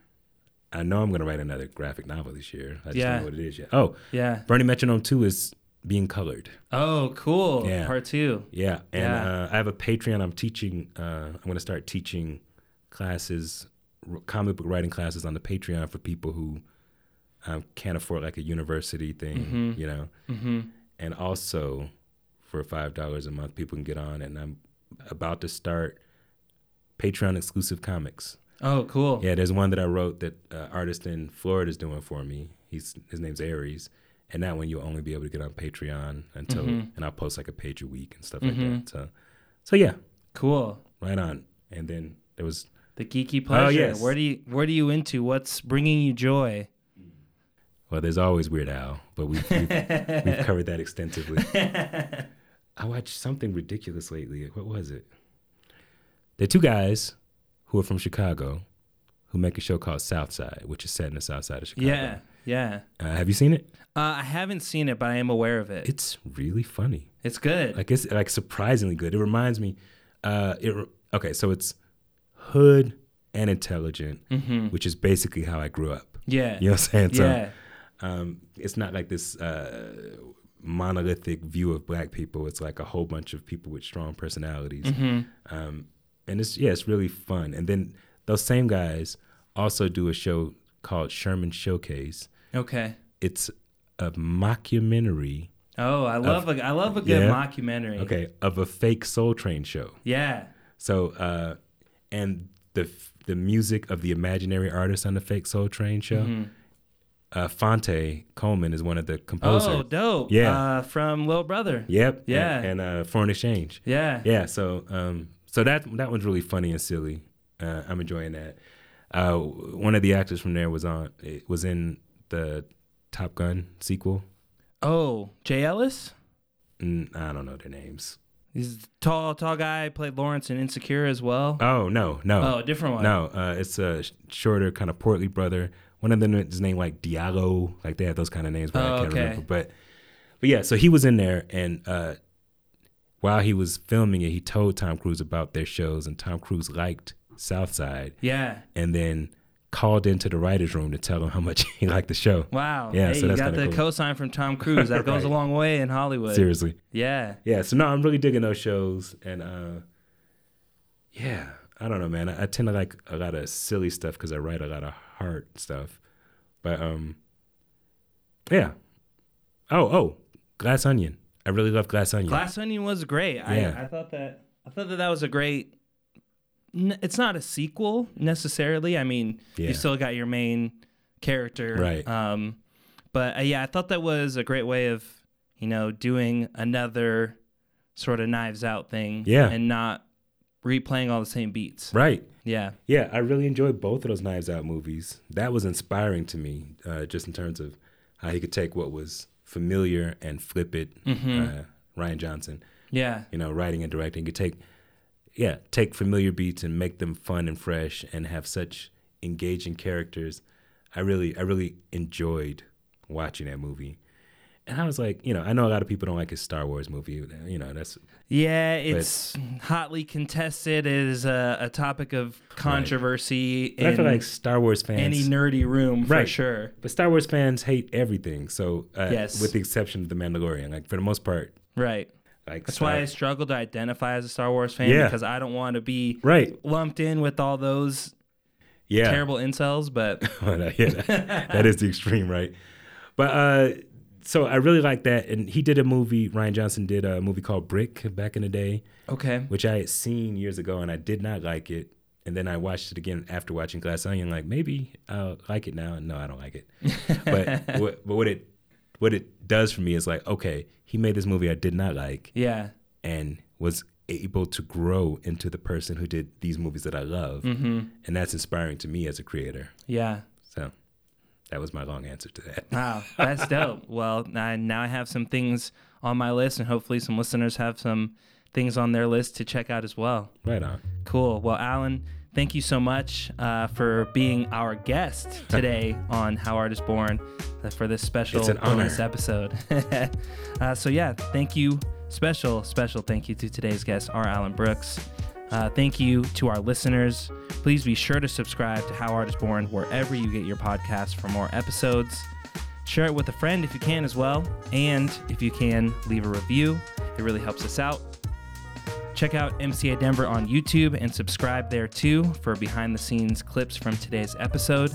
I know I'm gonna write another graphic novel this year. I just Yeah. don't know what it is yet. Oh, Yeah. Burning Metronome Two is being colored. Oh, cool. Yeah. Part two. Yeah, and Yeah. Uh, I have a Patreon. I'm teaching. Uh, I'm going to start teaching classes, r- comic book writing classes on the Patreon for people who um, can't afford like a university thing, Mhm. you know. Mm-hmm. And also, for five dollars a month, people can get on. And I'm about to start Patreon exclusive comics. Oh, cool. Yeah, there's one that I wrote that uh, artist in Florida is doing for me. He's his name's Aries, and that one you'll only be able to get on Patreon until, Mhm. and I'll post like a page a week and stuff Mhm. like that. So, so yeah, Cool. right on. And then there was The geeky pleasure. yes. Where do you where do you into? What's bringing you joy? well, there's always Weird Al, but we've we've, we've covered that extensively. I watched something ridiculous lately. What was it? There are two guys who are from Chicago who make a show called Southside, which is set in the South Side of Chicago. yeah. Yeah. Uh, have you seen it? Uh, I haven't seen it, but I am aware of it. It's really funny. It's good. like it's like surprisingly good. It reminds me, uh, it re- okay, so it's hood and intelligent, mm-hmm. which is basically how I grew up. Yeah. You know what I'm saying? So Yeah. um, it's not like this uh, monolithic view of black people. It's like a whole bunch of people with strong personalities, Mm-hmm. um, and it's yeah, it's really fun. And then those same guys also do a show called Sherman Showcase. Okay. It's a mockumentary Oh, I love a I love a good Yeah. mockumentary. Okay, of a fake Soul Train show. Yeah. So, uh, and the the music of the imaginary artist on the fake Soul Train show, Mhm. Uh, Phonte Coleman is one of the composers. Oh, dope. Yeah. Uh, from Little Brother. Yep. Yeah. And, and uh, Foreign Exchange. Yeah. Yeah. So, um, so that that one's really funny and silly. Uh, I'm enjoying that. Uh, one of the actors from there was on. It was in the Top Gun sequel. Oh, Jay Ellis. Mm, I don't know their names. He's a tall, tall guy. Played Lawrence in Insecure as well. Oh no, no. Oh, a different one. No, uh, it's a shorter, kind of portly brother. One of them is named like Diallo. Like they have those kind of names, but Oh, I can't okay. remember. But but yeah, so he was in there, and uh, while he was filming it, he told Tom Cruise about their shows, and Tom Cruise liked Southside, Yeah. and then called into the writers' room to tell them how much he liked the show. Wow. Yeah, Hey, so you that's got the cool. cosign from Tom Cruise. That goes a long way in Hollywood. Seriously, Yeah. yeah. So no, I'm really digging those shows, and uh, yeah, I don't know, man. I, I tend to like a lot of silly stuff because I write a lot of hard stuff. But um, yeah. Oh, oh, Glass Onion. I really love Glass Onion. Glass Onion was great. Yeah. I, I thought that I thought that that was a great. It's not a sequel necessarily. I mean, Yeah. you still got your main character, Right. Um, but uh, yeah, I thought that was a great way of you know doing another sort of Knives Out thing, Yeah. and not replaying all the same beats. right. Yeah, Yeah, I really enjoyed both of those Knives Out movies. That was inspiring to me, uh, just in terms of how he could take what was familiar and flip it. Uh, Rian Johnson, yeah, you know, writing and directing, could take, yeah, take familiar beats and make them fun and fresh, and have such engaging characters. I really, I really enjoyed watching that movie. And I was like, you know, I know a lot of people don't like his Star Wars movie. You know, that's yeah. It's hotly contested. It is a, a topic of controversy but I feel in like Star Wars fans any nerdy room for Right. sure. But Star Wars fans hate everything. So, uh, Yes. with the exception of The Mandalorian, like for the most part, Right. like That's Star- why I struggle to identify as a Star Wars fan Yeah. because I don't want to be right, lumped in with all those yeah, terrible incels. But yeah, that- that is the extreme, right? But uh, so I really like that, and he did a movie. Rian Johnson did a movie called Brick back in the day, okay, which I had seen years ago, and I did not like it. And then I watched it again after watching Glass Onion. Like maybe I'll like it now. No, I don't like it. but what, but what it what it does for me is like, okay, he made this movie I did not like. yeah, and was able to grow into the person who did these movies that I love. mm-hmm. And that's inspiring to me as a creator. yeah. That was my long answer to that. Wow, that's dope. Well, I, now I have some things on my list, and hopefully, some listeners have some things on their list to check out as well. Right on. Cool. Well, Alan, thank you so much uh, for being our guest today on How Art is Born uh, for this special It's an bonus honor. episode. uh, so, yeah, thank you. Special, special thank you to today's guest, R. Alan Brooks. Uh, thank you to our listeners. Please be sure to subscribe to How Art is Born wherever you get your podcasts for more episodes. Share it with a friend if you can as well. And if you can, leave a review. It really helps us out. Check out MCA Denver on YouTube and subscribe there too for behind the scenes clips from today's episode.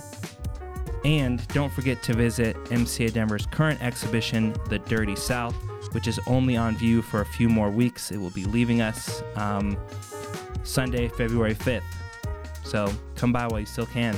And don't forget to visit MCA Denver's current exhibition, The Dirty South, which is only on view for a few more weeks. It will be leaving us um, Sunday, February 5th. So come by while you still can.